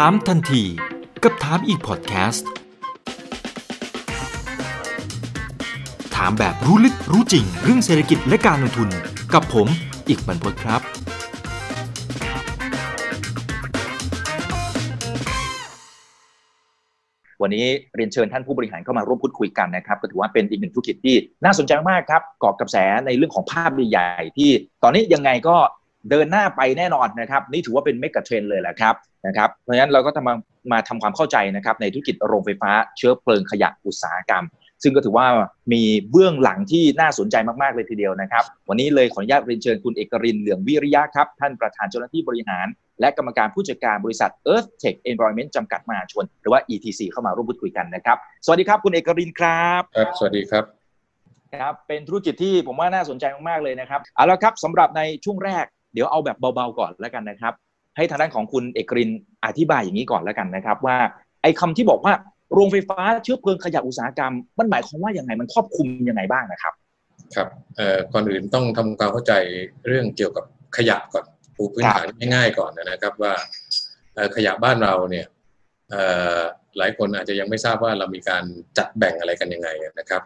ถามทันที กับถามอีกพอดแคสต์ ถามแบบรู้ลึกรู้จริง เรื่องเศรษฐกิจและการลงทุนกับผมอีกบรรพตครับ วันนี้เรียนเชิญท่านผู้บริหารเข้ามาร่วมพูดคุยกันนะครับก็ถือว่าเป็นอีกหนึ่งธุรกิจที่น่าสนใจมากครับเกาะกับแสในเรื่องของภาพใหญ่ๆที่ ตอนนี้ยังไงก็ เดินหน้าไปแน่นอนนะครับ นี่ถือว่าเป็นเมกะเทรนเลยแหละครับนะครับ เพราะฉะนั้นเราก็ทำมามาทำความเข้าใจนะครับในธุรกิจโรงไฟฟ้าเชื้อเพลิงขยะอุตสาหกรรม ซึ่งก็ถือว่ามีเบื้องหลังที่น่าสนใจมากๆเลยทีเดียวนะครับ วันนี้เลยขออนุญาตเรียนเชิญคุณเอกรินเหลืองวิริยะครับ ท่านประธานเจ้าหน้าที่บริหาร และกรรมการผู้จัดการบริษัท Earth Tech Environment จำกัดมหาชน หรือว่า ETC เข้ามาร่วมพูดคุยกันนะครับ สวัสดีครับคุณเอกรินครับครับ สวัสดีครับครับเป็นธุรกิจที่ผมว่าน่าสนใจมากๆเลยนะครับเอาละครับสำหรับในช่วงแรก เดี๋ยวเอาแบบเบาๆก่อนแล้วกันนะครับ ให้ทางด้านของคุณเอกรินอธิบายอย่างนี้ก่อนแล้วกันนะครับ ว่าไอ้คำที่บอกว่าโรงไฟฟ้าเชื้อเพลิงขยะอุตสาหกรรม มันหมายความว่าอยังไงมันครอบคลุมยังไงบ้างนะครับ ครับเอ่อก่อนอื่นต้องทำความเข้าใจเรื่องเกี่ยวกับขยะก่อนปูพื้นฐานง่ายๆก่อนนะครับว่าขยะบ้านเราเนี่ยหลายคนอาจจะยังไม่ทราบว่าเรามีการจัดแบ่งอะไรกันยังไงนะครับ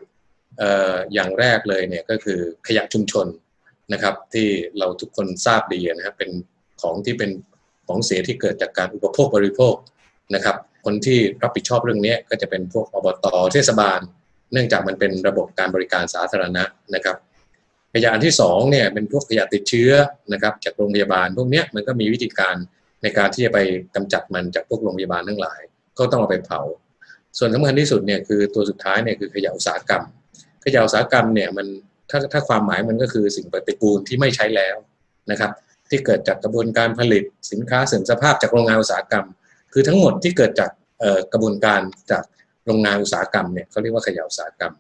อย่างแรกเลยเนี่ยก็คือขยะชุมชน นะครับที่เราทุกคนทราบดีนะครับเป็นของที่เป็นของเสียที่เกิดจากการอุปโภคบริโภคนะครับ คนที่รับผิดชอบเรื่องนี้ก็จะเป็นพวกอบตเทศบาล เนื่องจากมันเป็นระบบการบริการสาธารณะนะครับขยะอันที่สองเนี่ยเป็นพวกขยะติดเชื้อนะครับจากโรงพยาบาล พวกนี้มันก็มีวิธีการในการที่จะไปกำจัดมันจากพวกโรงพยาบาลทั้งหลาย ก็ต้องเอาไปเผา ส่วนสำคัญที่สุดเนี่ยคือตัวสุดท้ายเนี่ยคือขยะอุตสาหกรรม ขยะอุตสาหกรรมเนี่ยมัน ถ้าถ้าความหมายมันก็คือสิ่งปฏิกูลที่ไม่ใช้แล้วนะครับ ที่เกิดจากกระบวนการผลิตสินค้าเสื่อมสภาพจากโรงงานอุตสาหกรรม คือทั้งหมดที่เกิดจากกระบวนการจากโรงงานอุตสาหกรรมเนี่ยเขาเรียกว่าขยะอุตสาหกรรม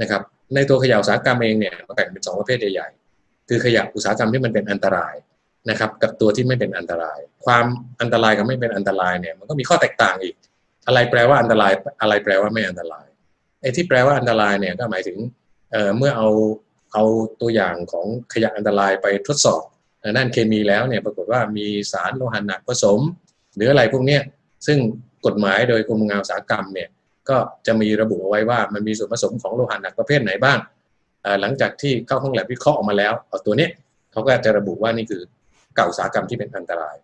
นะครับ ในตัวขยะอุตสาหกรรมเองเนี่ยมันแบ่งเป็นสองประเภทใหญ่ๆคือขยะอุตสาหกรรมที่มันเป็นอันตรายนะครับ กับตัวที่ไม่เป็นอันตราย ความอันตรายกับไม่เป็นอันตรายเนี่ยมันก็มีข้อแตกต่างอีก อะไรแปลว่าอันตรายอะไรแปลว่าไม่อันตรายไอ้ที่แปลว่าอันตรายเนี่ยก็หมายถึง เเมื่อเอาเอาตัวอย่างของขยะอันตรายไปทดสอบด้านเคมีแล้วเนี่ยปรากฏว่ามีสารโลหะหนักผสม หรืออะไรพวกนี้ซึ่งกฎหมายโดยกรมงานอุตสาหกรรมเนี่ยก็จะมีระบุเอาไว้ว่ามันมีส่วนผสมของโลหะหนักประเภทไหนบ้าง หลังจากที่เข้าห้องแลบวิเคราะห์ออกมาแล้วเอาตัวนี้เขาก็จะระบุว่านี่คือเก่าสาหกรรมที่เป็นอันตราย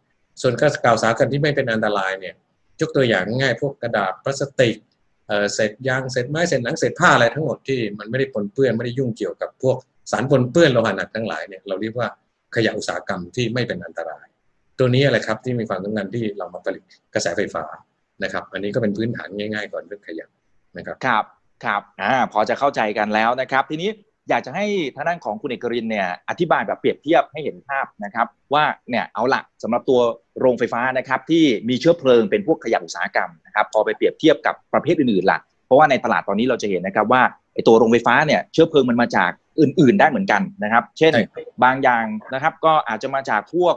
ส่วนเก่าสาหกรรมที่ไม่เป็นอันตรายเนี่ยยกตัวอย่างง่ายพวกกระดาษพลาสติก เศษยางเศษไม้เศษหนังเศษผ้าอะไรทั้งหมดที่มันไม่ได้ปนเปื้อนไม่ได้ยุ่งเกี่ยวกับพวกสารปนเปื้อนโลหะหนักทั้งหลายเนี่ยเราเรียกว่าขยะอุตสาหกรรมที่ไม่เป็นอันตราย ตัวนี้อะไรครับที่มีความสำคัญที่เรามาผลิตกระแสไฟฟ้านะครับ อันนี้ก็เป็นพื้นฐานง่าย ๆ ก่อนเรื่องขยะนะครับครับครับอ่าพอจะเข้าใจกันแล้วนะครับ ทีนี้ อยากจะให้ทางด้านของคุณเอกรินเนี่ยอธิบายแบบเปรียบเทียบให้เห็นภาพนะครับ ว่าเนี่ยเอาละสำหรับตัวโรงไฟฟ้านะครับที่มีเชื้อเพลิงเป็นพวกขยะอุตสาหกรรมนะครับพอไปเปรียบเทียบกับประเภทอื่นๆล่ะเพราะว่าในตลาดตอนนี้เราจะเห็นนะครับว่าไอตัวโรงไฟฟ้าเนี่ยเชื้อเพลิงมันมาจากอื่น ๆ ได้เหมือนกันนะครับ เช่น บางอย่างนะครับก็อาจจะมาจากพวก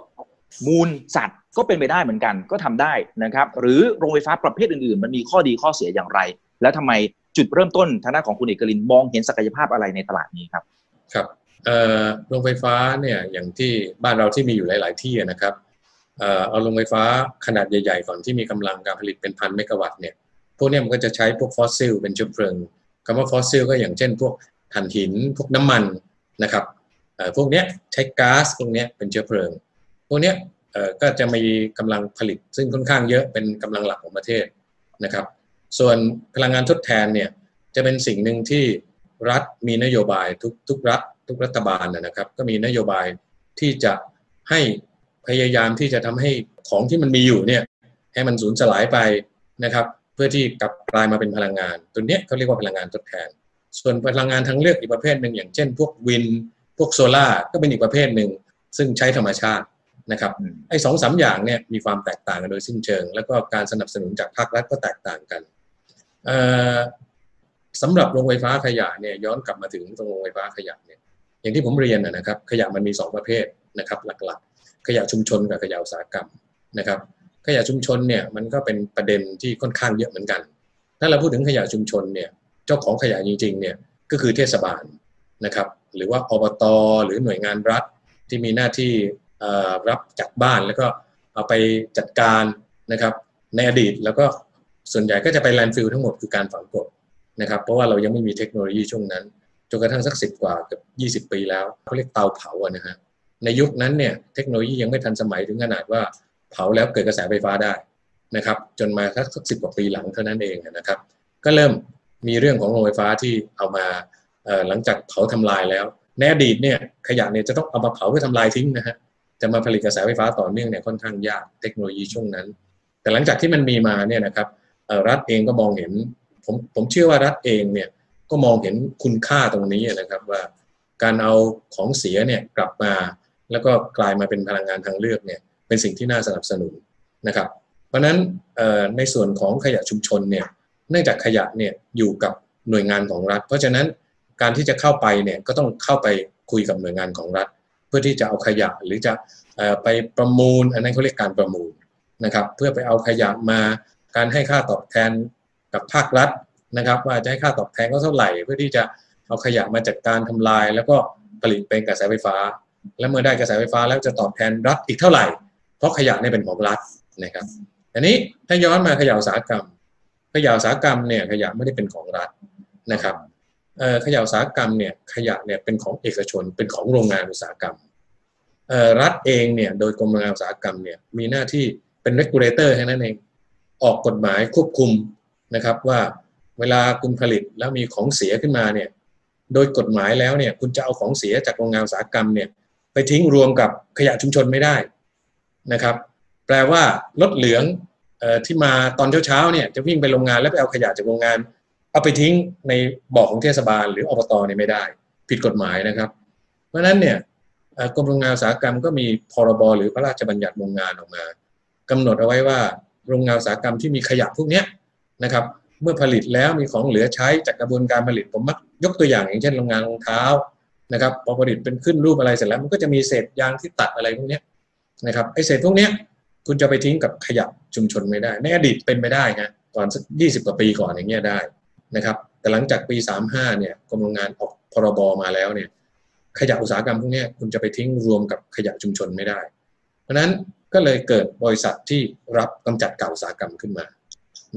มูลสัตว์ก็เป็นไปได้เหมือนกันก็ทำได้นะครับ หรือโรงไฟฟ้าประเภทอื่น ๆ มันมีข้อดีข้อเสียอย่างไร แล้วทำไม จุดเริ่มต้นทางด้านของคุณเอกรินทร์มองเห็นศักยภาพอะไรในตลาดนี้ครับ ครับโรงไฟฟ้าเนี่ยอย่างที่บ้านเราที่มีอยู่หลาย ๆ ที่นะครับเอาโรงไฟฟ้าขนาดใหญ่ ๆ ก่อนที่มีกำลังการผลิตเป็นพันเมกะวัตต์เนี่ยพวกนี้มันก็จะใช้พวกฟอสซิลเป็นเชื้อเพลิงคำว่าฟอสซิลก็อย่างเช่น พวกถ่านหินพวกน้ำมันนะครับพวกนี้ใช้ก๊าซพวกนี้เป็นเชื้อเพลิง พวกนี้ก็จะมีกำลังผลิตซึ่งค่อนข้างเยอะเป็นกำลังหลักของประเทศนะครับ ส่วนพลังงานทดแทนเนี่ยจะเป็นสิ่งหนึ่งที่รัฐมีนโยบายทุกทุกรัฐทุกรัฐบาลนะครับ ก็มีนโยบายที่จะให้พยายามที่จะทำให้ของที่มันมีอยู่เนี่ยให้มันสูญสลายไปนะครับ เพื่อที่กลับกลายมาเป็นพลังงาน ตัวนี้เขาเรียกว่าพลังงานทดแทน ส่วนพลังงานทางเลือกอีกประเภทหนึ่งอย่างเช่น พวกวิน พวกโซล่าก็เป็นอีกประเภทหนึ่งซึ่งใช้ธรรมชาตินะครับไอ้สองสาอย่างเนี่ยมีความแตกต่างกันโดยสิ้นเชิง แล้วก็การสนับสนุนจากภาครัฐก็แตกต่างกัน สำหรับโรงไฟฟ้าขยะเนี่ยย้อนกลับมาถึงตรงโรงไฟฟ้าขยะเนี่ยอย่างที่ผมเรียนนะครับ ขยะมันมี 2 ประเภทนะครับ หลักๆ ขยะชุมชนกับขยะอุตสาหกรรมนะครับ ขยะชุมชนเนี่ยมันก็เป็นประเด็นที่ค่อนข้างเยอะเหมือนกัน ถ้าเราพูดถึงขยะชุมชนเนี่ยเจ้าของขยะจริงๆเนี่ยก็คือเทศบาลนะครับ หรือว่าอบตหรือหน่วยงานรัฐที่มีหน้าที่รับจากบ้านแล้วก็เอาไปจัดการนะครับ ในอดีตแล้วก็ ส่วนใหญ่ก็จะไปแลนฟิลทั้งหมดคือการฝังกบนะครับเพราะว่าเรายังไม่มีเทคโนโลยีช่วงนั้นจนกระทั่งสักสิบกว่าเกือบยี่สิบปีแล้วเขาเรียกเตาเผาอะนะฮะในยุคนั้นเนี่ยเทคโนโลยียังไม่ทันสมัยถึงขนาดว่าเผาแล้วเกิดกระแสไฟฟ้าได้นะครับจนมาสักสิบกว่าปีหลังเท่านั้นเองนะครับ ก็เริ่มมีเรื่องของโรงไฟฟ้าที่เอามาหลังจากเผาทำลายแล้วในอดีตเนี่ยขยะเนี่ยจะต้องเอามาเผาเพื่อทำลายทิ้งนะฮะจะมาผลิตกระแสไฟฟ้าต่อเนื่องเนี่ยค่อนข้างยากเทคโนโลยีช่วงนั้น แต่หลังจากที่มันมีมาเนี่ยนะครับ รัฐเองก็มองเห็นผมผมเชื่อว่ารัฐเองเนี่ยก็มองเห็นคุณค่าตรงนี้นะครับว่า การเอาของเสียเนี่ยกลับมาแล้วก็กลายมาเป็นพลังงานทางเลือกเนี่ยเป็นสิ่งที่น่าสนับสนุนนะครับ เพราะฉะนั้นในส่วนของขยะชุมชนเนี่ยเนื่องจากขยะเนี่ยอยู่กับหน่วยงานของรัฐ เพราะฉะนั้นการที่จะเข้าไปเนี่ยก็ต้องเข้าไปคุยกับหน่วยงานของรัฐ เพื่อที่จะเอาขยะหรือจะไปประมูล อันนั้นเขาเรียกการประมูลนะครับ เพื่อไปเอาขยะมา การให้ค่าตอบแทนกับภาครัฐนะครับ ว่าจะให้ค่าตอบแทนก็เท่าไหร่ เพื่อที่จะเอาขยะมาจัดการทำลาย แล้วก็ผลิตเป็นกระแสไฟฟ้า และเมื่อได้กระแสไฟฟ้าแล้วจะตอบแทนรัฐอีกเท่าไหร่ เพราะขยะเนี่ยเป็นของรัฐนะครับอันนี้ถ้าย้อนมาขยะอุตสาหกรรม ขยะอุตสาหกรรมเนี่ยขยะไม่ได้เป็นของรัฐนะครับขยะอุตสาหกรรมเนี่ยขยะเนี่ยเป็นของเอกชนเป็นของโรงงานอุตสาหกรรมรัฐเองเนี่ยโดยกรมโรงงานอุตสาหกรรมเนี่ยมีหน้าที่เป็น regulator แค่นั้นเอง ออกกฎหมายควบคุมนะครับว่าเวลาคุณผลิตแล้วมีของเสียขึ้นมาเนี่ยโดยกฎหมายแล้วเนี่ยคุณจะเอาของเสียจากโรงงานอุตสาหกรรมเนี่ยไปทิ้งรวมกับขยะชุมชนไม่ได้นะครับ แปลว่ารถเหลืองออที่มาตอนเช้าๆเนี่ยจะวิ่งไปโรงงานแล้วไปเอาขยะจากโรงงาน เอาไปทิ้งในบ่อของเทศบาลหรืออบตเนี่ยไม่ได้ ผิดกฎหมายนะครับ เพราะฉะนั้นเนี่ยกรมโรงงานอุตสาหกรรมก็มีพรบหรือพระราชบัญญัติโรงงานออกมากำหนดเอาไว้ว่า โรงงานอุตสาหกรรมที่มีขยะพวกนี้นะครับ เมื่อผลิตแล้วมีของเหลือใช้จากกระบวนการผลิตผมมักยกตัวอย่างอย่างเช่นโรงงานรองเท้านะครับพอผลิตเป็นขึ้นรูปอะไรเสร็จแล้ว มันก็จะมีเศษยางที่ตัดอะไรพวกนี้นะครับไอเศษพวกนี้คุณจะไปทิ้งกับขยะชุมชนไม่ได้ในอดีตเป็นไม่ได้ฮะก่อนสักยี่สิบกว่าปีก่อนอย่างเงี้ยได้นะครับ แต่หลังจากปี 35เนี่ยกรมโรงงานออกพรบมาแล้วเนี่ยขยะอุตสาหกรรมพวกนี้คุณจะไปทิ้งรวมกับขยะชุมชนไม่ได้ เพราะนั้น ก็เลยเกิดบริษัทที่รับกำจัดเก่าอุตสาหกรรมขึ้นมา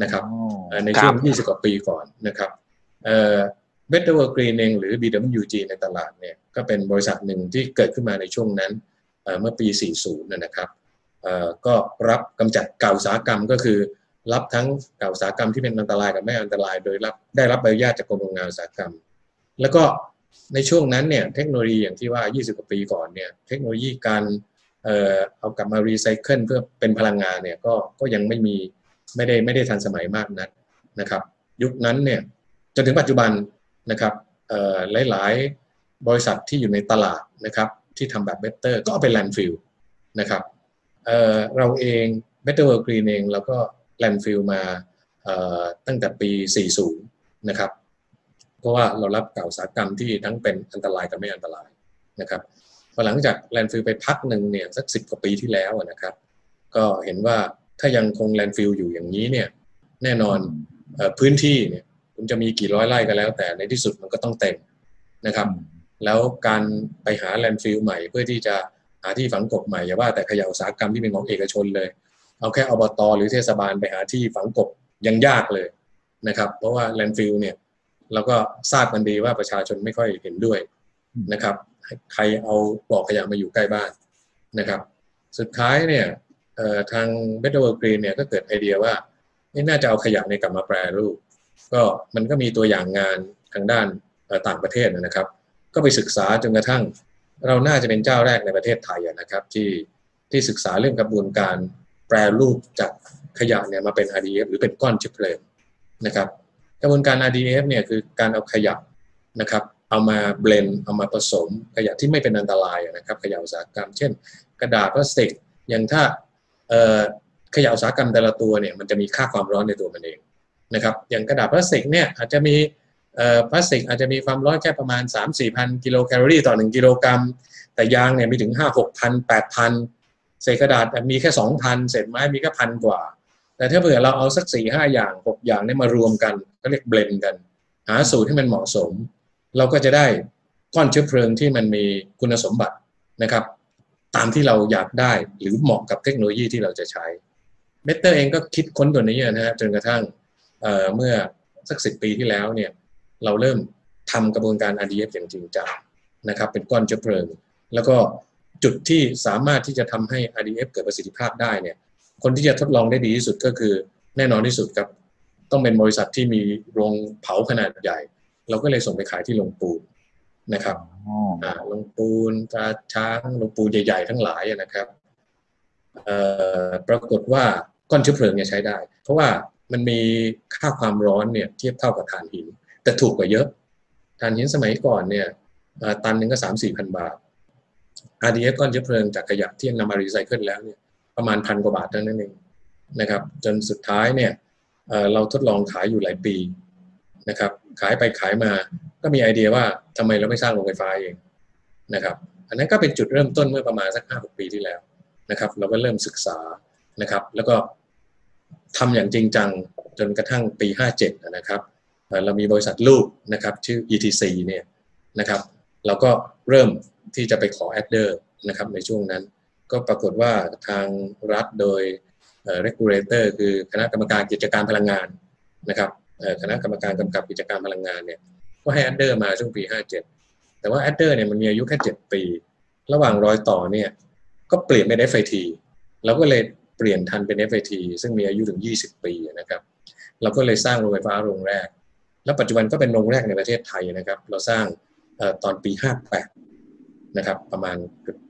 นะครับในช่วง 20 กว่าปีก่อนนะครับเอ่อ Better World Greening หรือ BWG ในตลาดเนี่ยก็เป็นบริษัทหนึ่งที่เกิดขึ้นมาในช่วงนั้นเมื่อปี 40 นะครับก็รับกำจัดเก่าอุตสาหกรรมก็คือรับทั้งเก่าอุตสาหกรรมที่เป็นอันตรายกับไม่อันตราย โดยรับได้รับใบอนุญาตจากกรมโรงงานอุตสาหกรรม แล้วก็ในช่วงนั้นเนี่ยเทคโนโลยีอย่างที่ว่า 20 กว่าปีก่อนเนี่ยเทคโนโลยีการ เออเอากลับมารีไซเคิลเพื่อเป็นพลังงานเนี่ยก็ก็ยังไม่มีไม่ได้ไม่ได้ทันสมัยมากนักนะครับ ยุคนั้นเนี่ยจนถึงปัจจุบันนะครับเออหลาย ๆ บริษัทที่อยู่ในตลาดนะครับที่ทำแบบ Better ก็เอาไป landfill นะครับเออเราเอง Better World Green เองเราก็ landfill มาตั้งแต่ปี 40 นะครับ เพราะว่าเรารับกากอุตสาหกรรมที่ทั้งเป็นอันตรายกับไม่อันตรายนะครับ พอหลังจาก landfill ไปพักหนึ่งเนี่ยสักสิบกว่าปีที่แล้วนะครับ ก็เห็นว่าถ้ายังคง landfill อยู่อย่างนี้เนี่ยแน่นอนพื้นที่เนี่ยคุณจะมีกี่ร้อยไร่ก็แล้ว แต่ในที่สุดมันก็ต้องเต็มนะครับ แล้วการไปหา landfill ใหม่เพื่อที่จะหาที่ฝังกลบใหม่อย่าว่าแต่ขยะอุตสาหกรรมที่เป็นของเอกชนเลย เอาแค่อบตหรือเทศบาลไปหาที่ฝังกบยังยากเลยนะครับ เพราะว่าแลนฟิลเนี่ยเราก็ทราบกันดีว่าประชาชนไม่ค่อยเห็นด้วยนะครับ ใครเอาบ่อขยะมาอยู่ใกล้บ้านนะครับ สุดท้ายเนี่ยทาง Better World Green เนี่ยก็เกิดไอเดียว่าน่าจะเอาขยะในกลับมาแปรรูป ก็มันก็มีตัวอย่างงานทางด้านต่างประเทศนะครับ ก็ไปศึกษาจนกระทั่ง เราน่าจะเป็นเจ้าแรกในประเทศไทยนะครับ ที่ที่ศึกษาเรื่องกระบวนการแปรรูปจากขยะเนี่ยมาเป็น RDF หรือเป็นก้อนชื้อเพลิงนะครับ กระบวนการ RDF เนี่ยคือการเอาขยะนะครับ เอามาเบลนเอามาผสมขยะที่ไม่เป็นอันตรายนะครับขยะอุตสาหกรรม เช่น กระดาษพลาสติกอย่างถ้าขยะอุตสาหกรรมแต่ละตัวเนี่ยมันจะมีค่าความร้อนในตัวมันเองนะครับอย่างกระดาษพลาสติกเนี่ยอาจจะมีพลาสติกอาจจะมีความร้อนแค่ประมาณ 3 4พันกิโลแคลอรี่ต่อ 1 กิโลกรัม แต่ยางเนี่ยมีถึง 5 6พัน8พันเศษกระดาษมีแค่สองพันเศษไม้มีแค่พันกว่า แต่ถ้าเผื่อเราเอาสักสี่ห้าอย่างหกอย่างนี้มารวมกันก็เรียก blend กัน หาสูตรที่มันเหมาะสม เราก็จะได้ก้อนเชื้อเพลิงที่มันมีคุณสมบัตินะครับ ตามที่เราอยากได้หรือเหมาะกับเทคโนโลยีที่เราจะใช้ Better เองก็คิดค้นตัวนี้นะฮะจนกระทั่งเเมื่อสักสิปีที่แล้วเนี่ยเราเริ่มทำกระบวนการ RDF อย่างจริงจังนะครับ เป็นก้อนเชื้อเพลิง แล้วก็จุดที่สามารถที่จะทำให้ RDF เกิดประสิทธิภาพได้เนี่ยคนที่จะทดลองได้ดีที่สุดก็คือแน่นอนที่สุดครับ ต้องเป็นบริษัทที่มีโรงเผาขนาดใหญ่ เราก็เลยส่งไปขายที่โรงปูนนะครับอ่าโรงปูนตราช้างโรงปูนใหญ่ ๆ ทั้งหลายนะครับเอ่อปรากฏว่าก้อนเชื้อเพลิงเนี่ยใช้ได้ เพราะว่ามันมีค่าความร้อนเนี่ยเทียบเท่ากับถ่านหิน แต่ถูกกว่าเยอะถ่านหินสมัยก่อนเนี่ยตันหนึ่งก็สามสี่พันบาท RDF ก้อนเชื้อเพลิงจากขยะที่นำมารีไซเคิลแล้วเนี่ยประมาณพันกว่าบาทเท่านั้นเองนะครับ จนสุดท้ายเนี่ยเราทดลองขายอยู่หลายปีนะครับ ขายไปขายมา ก็มีไอเดียว่าทำไมเราไม่สร้างโรงไฟฟ้าเองนะครับ อันนั้นก็เป็นจุดเริ่มต้นเมื่อประมาณสักห้าหกปีที่แล้วนะครับ เราก็เริ่มศึกษานะครับ แล้วก็ทำอย่างจริงจังจนกระทั่งปีห้าเจ็ดนะครับ เรามีบริษัทลูกนะครับชื่อ ETC เนี่ยนะครับ เราก็เริ่มที่จะไปขอแอดเดอร์นะครับในช่วงนั้น ก็ปรากฏว่าทางรัฐโดย regulator คือคณะกรรมการกิจการพลังงานนะครับ คณะกรรมการกำกับกิจการพลังงานเนี่ยก็ให้ adder มาช่วงปี 57 แต่ว่า adder เนี่ยมันมีอายุแค่ 7 ปี ระหว่างรอยต่อเนี่ยก็เปลี่ยนเป็น FIT เราก็เลยเปลี่ยนทันเป็น FIT ซึ่งมีอายุถึง 20 ปีนะครับ เราก็เลยสร้างโรงไฟฟ้าโรงแรก แล้วปัจจุบันก็เป็นโรงแรกในประเทศไทยนะครับ เราสร้างตอนปี 58 นะครับ ประมาณ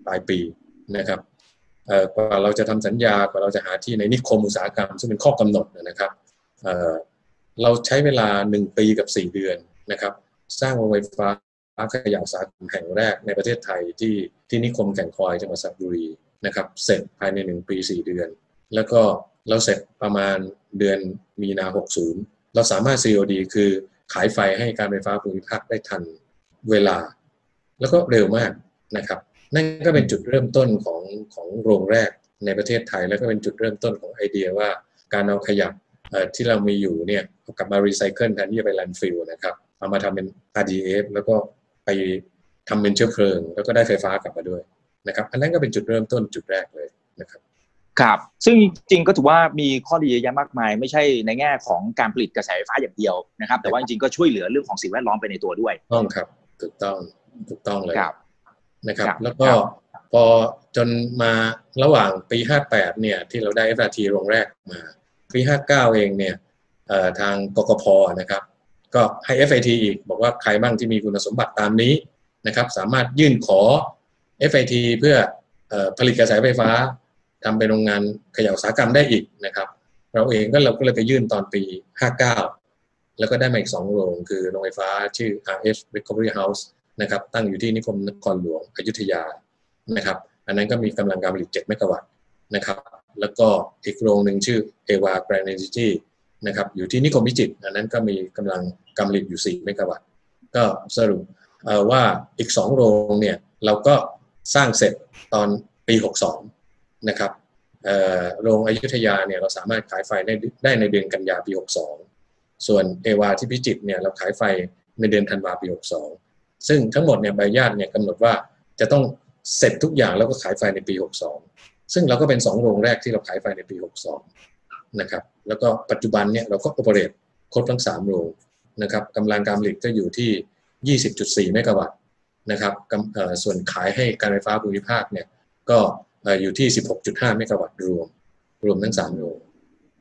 ปลายปีนะครับกว่าเราจะทำสัญญากว่าเราจะหาที่ในนิคมอุตสาหกรรม ซึ่งเป็นข้อกำหนดนะครับ เราใช้เวลาหนึ่งปีกับสี่เดือนนะครับ สร้างโรงไฟฟ้าขยะอุตสาหกรรมแห่งแรกในประเทศไทยที่ที่นิคมแก่งคอยจังหวัดสระบุรีนะครับเสร็จภายในหนึ่งปีสี่เดือน แล้วก็เราเสร็จประมาณเดือนมีนาหกศูนย์เราสามารถ COD คือขายไฟให้การไฟฟ้าภูมิภาคได้ทันเวลา แล้วก็เร็วมากนะครับ นั่นก็เป็นจุดเริ่มต้นของของโรงแรกในประเทศไทย แล้วก็เป็นจุดเริ่มต้นของไอเดียว่า การเอาขยะที่เรามีอยู่เนี่ย กลับมารีไซเคิลแทนที่จะไป landfill นะครับ เอามาทำเป็น RDF แล้วก็ไปทำเป็นเชื้อเพลิง แล้วก็ได้ไฟฟ้ากลับมาด้วยนะครับอันนั้นก็เป็นจุดเริ่มต้นจุดแรกเลยนะครับครับ ซึ่งจริงก็ถือว่ามีข้อดีเยอะแยะมากมาย ไม่ใช่ในแง่ของการผลิตกระแสไฟฟ้าอย่างเดียวนะครับ แต่ว่าจริงๆก็ช่วยเหลือเรื่องของสิ่งแวดล้อมไปในตัวด้วยต้องครับถูกต้องถูกต้องเลยนะครับ แล้วก็พอจนมาระหว่างปี 58 เนี่ย ที่เราได้ FRT โรงแรกมา ปี 59 เองเนี่ย ทางกกพนะครับ ก็ให้ FIT อีกบอกว่าใครบ้างที่มีคุณสมบัติตามนี้นะครับ สามารถยื่นขอ FIT เพื่อผลิตกระแสไฟฟ้าทำเป็นโรงงานขยะอุตสาหกรรมได้อีกนะครับ เราเองก็เราก็เลยไปยื่นตอนปี 59 แล้วก็ได้มาอีก 2 โรงคือโรงไฟฟ้าชื่อ RF Recovery House นะครับตั้งอยู่ที่นิคมนครหลวงอยุธยานะครับ อันนั้นก็มีกำลังการผลิต 7 เมกะวัตต์นะครับ แล้วก็อีกโรงหนึ่งชื่อเอวาแกรนเอเนจี นะครับอยู่ที่นิคมพิจิตรอันนั้นก็มีกำลังการผลิตอยู่ 4 เมกะวัตต์ก็สรุปว่าอีก 2 โรงเนี่ยเราก็สร้างเสร็จตอนปี 62 นะครับโรงอยุธยาเนี่ยเราสามารถขายไฟได้ได้ในเดือนกันยาปี 62 ส่วนเอวาที่พิจิตรเนี่ยเราขายไฟในเดือนธันวาปี 62 ซึ่งทั้งหมดเนี่ยใบญาติเนี่ยกำหนดว่าจะต้องเสร็จทุกอย่างแล้วก็ขายไฟในปี 62 ซึ่งเราก็เป็น 2 โรงแรกที่เราขายไฟในปี 62 นะครับแล้วก็ปัจจุบันเนี่ยเราก็โอเปเรตครบทั้ง 3 โรงนะครับกำลังการผลิตก็อยู่ที่ 20.4 เมกะวัตต์นะครับส่วนขายให้การไฟฟ้าภูมิภาคเนี่ยก็อยู่ที่ 16.5 เมกะวัตต์รวม รวมทั้ง 3 โรง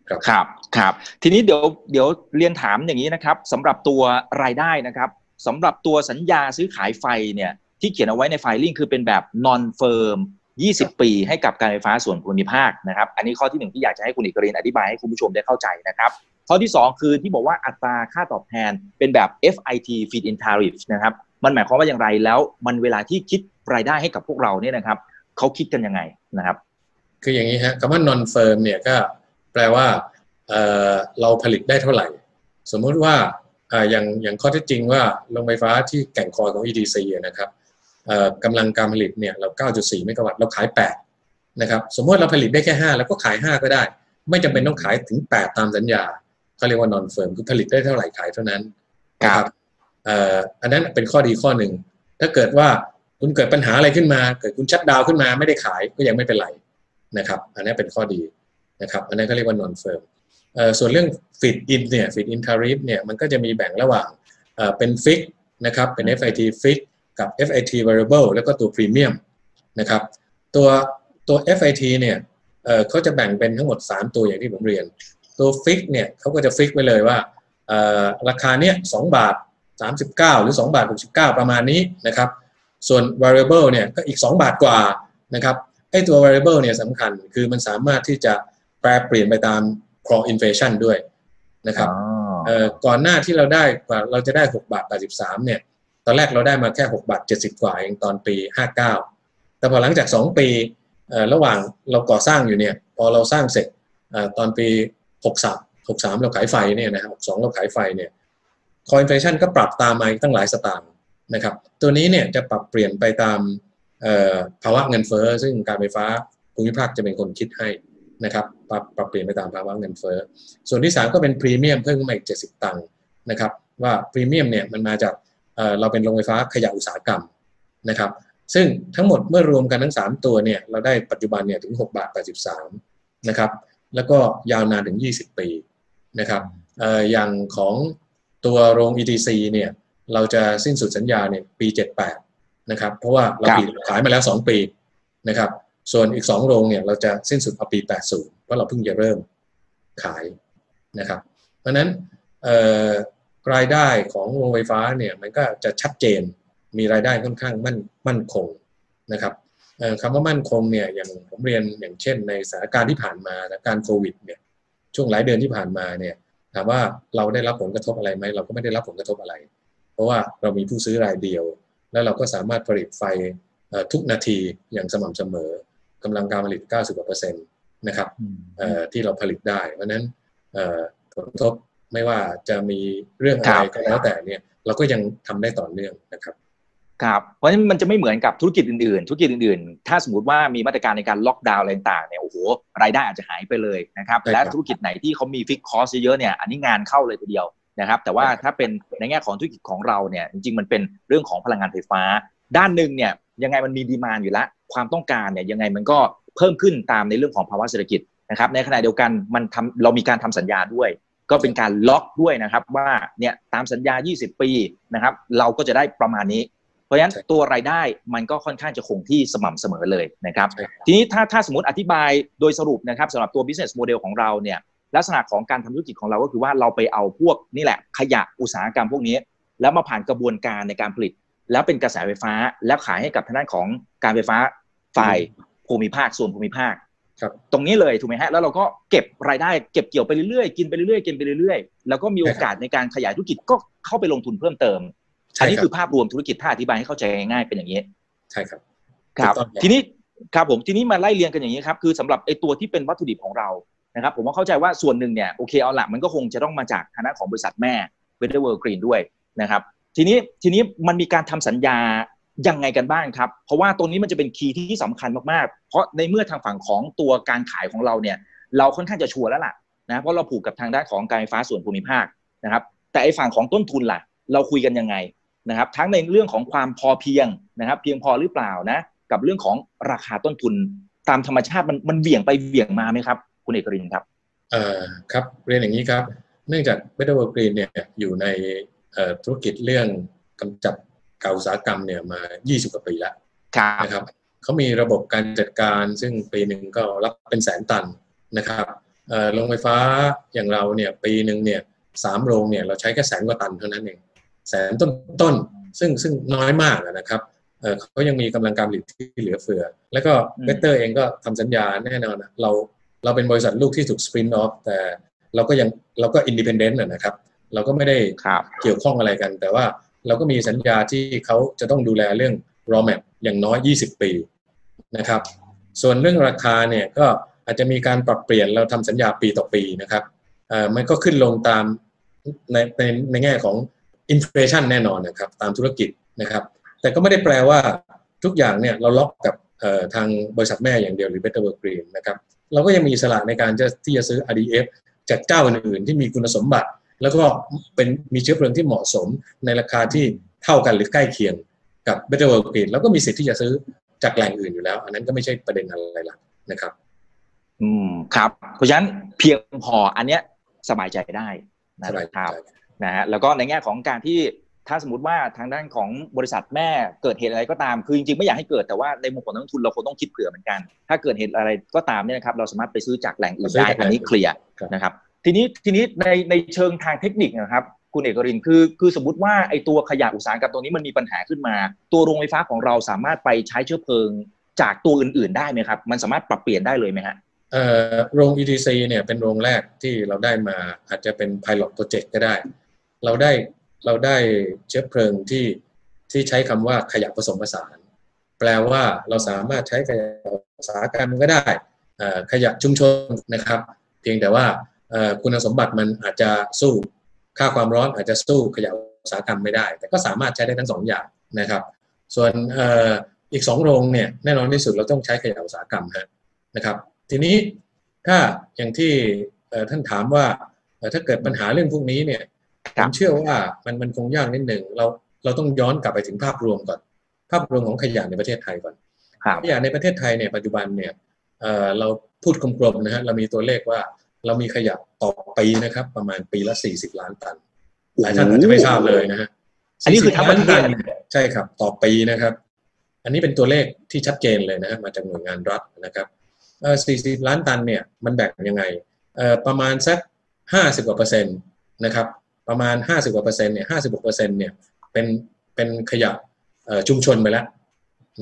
ครับครับครับ ทีนี้เดี๋ยวเดี๋ยวเรียนถามอย่างนี้นะครับสำหรับตัวรายได้นะครับสำหรับตัวสัญญาซื้อขายไฟเนี่ยที่เขียนเอาไว้ในไฟลิ่งคือเป็นแบบ non firm 20 ปีให้กับการไฟฟ้าส่วนภูมิภาคนะครับ อันนี้ข้อที่หนึ่งที่อยากจะให้คุณอิกรินอธิบายให้คุณผู้ชมได้เข้าใจนะครับ ข้อที่ 2 คือที่บอกว่าอัตราค่าตอบแทนเป็นแบบ FIT feed in tariff นะครับ มันหมายความว่าอย่างไรแล้วมันเวลาที่คิดรายได้ให้กับพวกเราเนี่ยนะครับเขาคิดกันยังไงนะครับ คืออย่างนี้ฮะคำว่า non firm เนี่ยก็แปลว่าเเราผลิตได้เท่าไหร่ สมมุติว่าอย่างอย่างข้อท็จจริงว่าโรงไฟฟ้าที่แก่งคอยของ EDC นะครับ กำลังการผลิตเนี่ยเรา 9.4 เมกะวัตต์เราขาย 8 นะครับ สมมติเราผลิตได้แค่ 5 แล้วก็ขาย 5 ก็ได้ ไม่จำเป็นต้องขายถึง 8 ตามสัญญาเขาเรียกว่านอนเฟิร์มคือผลิตได้เท่าไหร่ขายเท่านั้นครับอันนั้นเป็นข้อดีข้อหนึ่ง ถ้าเกิดว่าคุณเกิดปัญหาอะไรขึ้นมา เกิดคุณชัดดาวขึ้นมาไม่ได้ขายก็ยังไม่เป็นไรนะครับ อันนี้เป็นข้อดีนะครับ อันนั้นก็เรียกว่า non firm ส่วนเรื่อง fit in เนี่ย fit in tariff เนี่ยมันก็จะมีแบ่งระหว่างเป็น fix นะครับเป็น FIT fix กั บ FIT variable แล้วก็ตัว premium นะครับ ตัวตัว FIT เนี่ยเขาจะแบ่งเป็นทั้งหมด 3 ตัวอย่างที่ผมเรียน ตัว fix เนี่ยเขาก็จะ fix ไว้เลยว่าราคาเนี้ย2บาท 39 หรือ 2 บาท 69 ประมาณนี้นะครับ ส่วน variable เนี่ยก็อีก 2 บาทกว่านะครับไอ้ตัว variable เนี่ยสำคัญคือมันสามารถที่จะแปรเปลี่ยนไปตาม core inflation ด้วยนะครับก่อนหน้าที่เราได้กว่าเราจะได้ 6 บาท 83 เนี่ย ตอนแรกเราได้มาแค่6บาท70 กว่าเองตอนปี 59 แต่พอหลังจาก 2 ปีระหว่างเราก่อสร้างอยู่เนี่ยพอเราสร้างเสร็จตอนปี 63 63 เราขายไฟเนี่ยนะครับ62 เราขายไฟเนี่ย core inflation ก็ปรับตามมาตั้งหลายสตางค์นะครับตัวนี้เนี่ยจะปรับเปลี่ยนไปตามภาวะเงินเฟ้อซึ่งการไฟฟ้าภูมิภาคจะเป็นคนคิดให้นะครับปรับปรับเปลี่ยนไปตามภาวะเงินเฟ้อส่วนที่ 3 ก็เป็นพรีเมียมเพิ่มขึ้นมาอีก70 ตังค์นะครับว่าพรีเมียมเนี่ยมันมาจาก เราเป็นโรงไฟฟ้าขยะอุตสาหกรรมนะครับ ซึ่งทั้งหมดเมื่อรวมกันทั้ง 3 ตัวเนี่ยเราได้ปัจจุบันเนี่ยถึง 6 บาท 83 นะครับ แล้วก็ยาวนานถึง 20 ปีนะครับอย่างของตัวโรง ETC เนี่ยเราจะสิ้นสุดสัญญาเนี่ยปี 78 นะครับ เพราะว่าเราขายมาแล้ว 2 ปีนะครับ ส่วนอีก 2 โรงเนี่ยเราจะสิ้นสุดเอาปี 80 เพราะเราเพิ่งจะเริ่มขายนะครับ เพราะนั้น รายได้ของโรงไฟฟ้าเนี่ยมันก็จะชัดเจนมีรายได้ค่อนข้างมั่นมั่นคงนะครับคำว่ามั่นคงเนี่ยอย่างผมเรียนอย่างเช่น ในสถานการณ์ที่ผ่านมาสถานการณ์โควิดเนี่ยช่วงหลายเดือนที่ผ่านมาเนี่ยถามว่าเราได้รับผลกระทบอะไรไหมเราก็ไม่ได้รับผลกระทบอะไร เพราะว่าเรามีผู้ซื้อรายเดียว แล้วเราก็สามารถผลิตไฟทุกนาทีอย่างสม่ำเสมอกำลังการผลิต 90กว่าเปอร์เซ็นต์นะครับที่เราผลิตได้ เพราะนั้นผลกระทบ ไม่ว่าจะมีเรื่องอะไรก็แล้วแต่เนี่ยเราก็ยังทำได้ต่อเนื่องนะครับครับเพราะฉะนั้นมันจะไม่เหมือนกับธุรกิจอื่นๆ ธุรกิจอื่นๆ ถ้าสมมติว่ามีมาตรการในการล็อกดาวน์อะไรต่างๆเนี่ยโอ้โหรายได้อาจจะหายไปเลยนะครับและธุรกิจไหนที่เขามี fixed cost เยอะๆเนี่ยอันนี้งานเข้าเลยทีเดียวนะครับ แต่ว่าถ้าเป็นในแง่ของธุรกิจของเราเนี่ยจริงๆมันเป็นเรื่องของพลังงานไฟฟ้า ด้านหนึ่งเนี่ยยังไงมันมี demand อยู่แล้วความต้องการเนี่ยยังไงมันก็เพิ่มขึ้นตามในเรื่องของภาวะเศรษฐกิจนะครับในขณะเดียวกันมันทำเรามีการทำสัญญาด้วย ก็เป็นการล็อกด้วยนะครับว่าเนี่ยตามสัญญา 20 ปีนะครับเราก็จะได้ประมาณนี้ เพราะฉะนั้นตัวรายได้มันก็ค่อนข้างจะคงที่สม่ำเสมอเลยนะครับ ทีนี้ถ้าถ้าสมมติอธิบายโดยสรุปนะครับสำหรับตัว business model ของเราเนี่ยลักษณะของการทำธุรกิจของเราก็คือว่าเราไปเอาพวกนี่แหละขยะอุตสาหกรรมพวกนี้ แล้วมาผ่านกระบวนการในการผลิต แล้วเป็นกระแสไฟฟ้าแล้วขายให้กับทางด้านของการไฟฟ้าฝ่ายภูมิภาคส่วนภูมิภาคครับ ตรงนี้เลยถูกไหมฮะแล้วเราก็เก็บรายได้เก็บเกี่ยวไปเรื่อยๆกินไปเรื่อยๆกินไปเรื่อยๆแล้วก็มีโอกาสในการขยายธุรกิจก็เข้าไปลงทุนเพิ่มเติมอันนี้คือภาพรวมธุรกิจถ้าอธิบายให้เข้าใจง่ายเป็นอย่างนี้ใช่ครับครับทีนี้ครับผมทีนี้มาไล่เรียงกันอย่างนี้ครับคือสำหรับไอ้ตัวที่เป็นวัตถุดิบของเรานะครับผมว่าเข้าใจว่าส่วนหนึ่งเนี่ยโอเคเอาละมันก็คงจะต้องมาจากฐานะของบริษัทแม่Better World Green ด้วยนะครับทีนี้ทีนี้มันมีการทำสัญญา ยังไงกันบ้างครับ เพราะว่าตรงนี้มันจะเป็น key ที่สำคัญมากๆ เพราะในเมื่อทางฝั่งของตัวการขายของเราเนี่ย เราค่อนข้างจะชัวร์แล้วล่ะนะเพราะเราผูกกับทางด้านของการไฟฟ้าส่วนภูมิภาคนะครับ แต่ไอ้ฝั่งของต้นทุนล่ะ เราคุยกันยังไงนะครับ ทั้งในเรื่องของความพอเพียงนะครับ เพียงพอหรือเปล่านะ กับเรื่องของราคาต้นทุนตามธรรมชาติมันมันเบี่ยงไปเบี่ยงมาไหมครับ คุณเอกรินครับเอ่อครับเรียนอย่างนี้ครับ เนื่องจาก Better World Green เนี่ยอยู่ในธุรกิจเรื่องกำจัด กากอุตสาหกรรมเนี่ยมา 20 กว่าปีแล้วนะครับเขามีระบบการจัดการซึ่งปีหนึ่งก็รับเป็นแสนตันนะครับโรงไฟฟ้าอย่างเราเนี่ยปีหนึ่งเนี่ยสามโรงเนี่ยเราใช้แค่แสนกว่าตันเท่านั้นเองแสนต้นต้นซึ่งซึ่งน้อยมากนะครับเขายังมีกำลังการผลิตที่เหลือเฟือ แล้วก็ Better เองก็ทำสัญญาแน่นอนเราเราเป็นบริษัทลูกที่ถูก spin off แต่เราก็ยังเราก็ independent นะครับ เราก็ไม่ได้เกี่ยวข้องอะไรกัน แต่ว่า เราก็มีสัญญาที่เขาจะต้องดูแลเรื่อง raw mat อย่างน้อย 20 ปีนะครับ ส่วนเรื่องราคาเนี่ยก็อาจจะมีการปรับเปลี่ยนเราทำสัญญาปีต่อปีนะครับมันก็ขึ้นลงตามในในในแง่ของ inflation แน่นอนนะครับตามธุรกิจนะครับ แต่ก็ไม่ได้แปลว่าทุกอย่างเนี่ยเราล็อกกับทางบริษัทแม่อย่างเดียวหรือ Better Work Green นะครับ เราก็ยังมีสละในการจะที่จะซื้อ RDF จากเจ้าอื่นๆที่มีคุณสมบัติ แล้วก็เป็นมีเชื้อเพลิงที่เหมาะสมในราคาที่เท่ากันหรือใกล้เคียงกับ Better World Green แล้วก็มีสิทธิ์ที่จะซื้อจากแหล่งอื่นอยู่แล้ว อันนั้นก็ไม่ใช่ประเด็นอะไรหลักนะครับออืมครับ เพราะฉะนั้นเพียงพออันเนี้ยสบายใจได้นะสบายคใจรับนะฮะแล้วก็ในแง่ของการที่ถ้าสมมติว่าทางด้านของบริษัทแม่เกิดเหตุอะไรก็ตาม คือจริงๆไม่อยากให้เกิดแต่ว่าในมุมของนักลงทุนเราคงต้องคิดเผื่อเหมือนกัน ถ้าเกิดเหตุอะไรก็ตามเนี่ยนะครับเราสามารถไปซื้อจากแหล่งอื่นได้อันนี้เคลียร์ครับนะครับ ทีนี้ทีนี้ในในเชิงทางเทคนิคนะครับคุณเอกรินคือคือสมมติว่าไอ้ตัวขยะอุตสาหกรรมตัวนี้มันมีปัญหาขึ้นมา ตัวโรงไฟฟ้าของเราสามารถไปใช้เชื้อเพลิงจากตัวอื่น ๆ ได้ไหมครับ มันสามารถปรับเปลี่ยนได้เลยไหมฮะเอ่อโรง ETC เนี่ยเป็นโรงแรกที่เราได้มาอาจจะเป็น pilot project ก็ได้ เราได้เราได้เชื้อเพลิงที่ที่ใช้คำว่าขยะผสมผสาน แปลว่าเราสามารถใช้ขยะอุตสาหกรรมก็ได้ขยะชุมชนนะครับ เพียงแต่ว่า คุณสมบัติมันอาจจะสู้ค่าความร้อนอาจจะสู้ขยะอุตสาหกรรมไม่ได้ แต่ก็สามารถใช้ได้ทั้งสองอย่างนะครับ ส่วนเอ่ออีกสองโรงเนี่ยแน่นอนที่สุดเราต้องใช้ขยะอุตสาหกรรมฮะนะครับ ทีนี้ถ้าอย่างที่เอ่อท่านถามว่าเอ่อถ้าเกิดปัญหาเรื่องพวกนี้เนี่ยครัผบมเชื่อว่ามันมันคงยากนิดหนึ่งเราเราต้องย้อนกลับไปถึงภาพรวมก่อน ภาพรวมของขยะในประเทศไทยก่อนครับขยะในประเทศไทยเนี่ยปัจจุบันเนี่ยเอ่อเราพูดกลมๆนะฮะเรามีตัวเลขว่า เรามีขยะต่อปีนะครับ ประมาณปีละ40ล้านตัน หลายท่านอาจจะไม่ทราบเลยนะฮะอันนี้คือทั้งประเทศ40ล้านตันใช่ครับ ต่อปีนะครับ อันนี้เป็นตัวเลขที่ชัดเจนเลยนะฮะมาจากหน่วยงานรัฐนะครับเอ่อ40ล้านตันเนี่ยมันแบ่งยังไงเอ่อประมาณสัก50กว่าเปอร์เซ็นต์นะครับ ประมาณ50กว่าเปอร์เซ็นต์เนี่ย56เปอร์เซ็นต์เนี่ยเป็นเป็นขยะเอ่อชุมชนไปแล้ว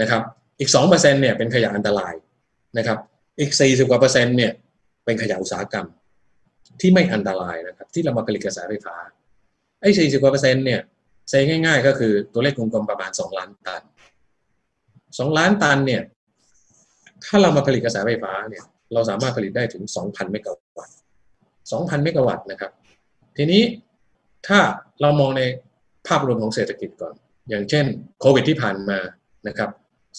นะครับ อีก2เปอร์เซ็นต์เนี่ยเป็นขยะอันตรายนะครับ อีก40กว่าเปอร์เซ็นต์เนี่ย เป็นขยะอุตสาหกรรม ที่ไม่อันตรายนะครับ ที่เรามาผลิตกระแสไฟฟ้าไอ้40กว่าเปอร์เซ็นต์เนี่ย say ง่าย ๆ ก็คือตัวเลขกลมๆประมาณ2ล้านตัน2ล้านตันเนี่ย ถ้าเรามาผลิตกระแสไฟฟ้าเนี่ย เราสามารถผลิตได้ถึง2,000เมกะวัตต์2,000เมกะวัตต์นะครับ ทีนี้ถ้าเรามองในภาพรวมของเศรษฐกิจก่อน อย่างเช่นโควิดที่ผ่านมานะครับ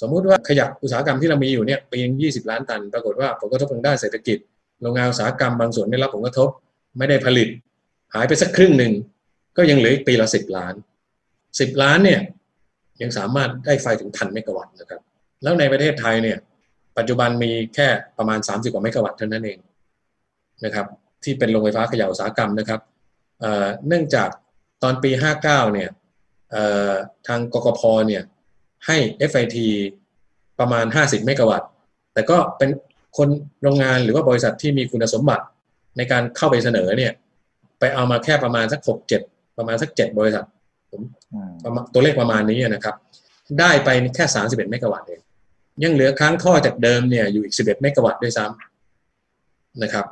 สมมุติว่าขยะอุตสาหกรรมที่เรามีอยู่เนี่ยปีนึง20ล้านตัน ปรากฏว่าผลกระทบทางด้านเศรษฐกิจ โรงงานอุตสาหกรรมบางส่วนได้รับผลกระทบ ไม่ได้ผลิต หายไปสักครึ่งหนึ่ง ก็ยังเหลืออีกปีละ10ล้าน10ล้านเนี่ยยังสามารถได้ไฟถึงพันเมกะวัตต์นะครับ แล้วในประเทศไทยเนี่ยปัจจุบันมีแค่ประมาณ 30 กว่าเมกะวัตต์เท่านั้นเองนะครับที่เป็นโรงไฟฟ้าขยะอุตสาหกรรมนะครับเนื่องจากตอนปี 59 เนี่ยเอ่อทางกกพเนี่ยให้ FIT ประมาณ 50 เมกะวัตต์ แต่ก็เป็น คนโรงงานหรือว่าบริษัทที่มีคุณสมบัติในการเข้าไปเสนอเนี่ยไปเอามาแค่ประมาณสัก6 7ประมาณสัก7บริษัทอืมประมาณตัวเลขประมาณนี้นะครับ ได้ไปแค่31เมกะวัตต์เองยังเหลือค้างท่อจากเดิมเนี่ยอยู่อีก11เมกะวัตต์ด้วยซ้ำนะครับ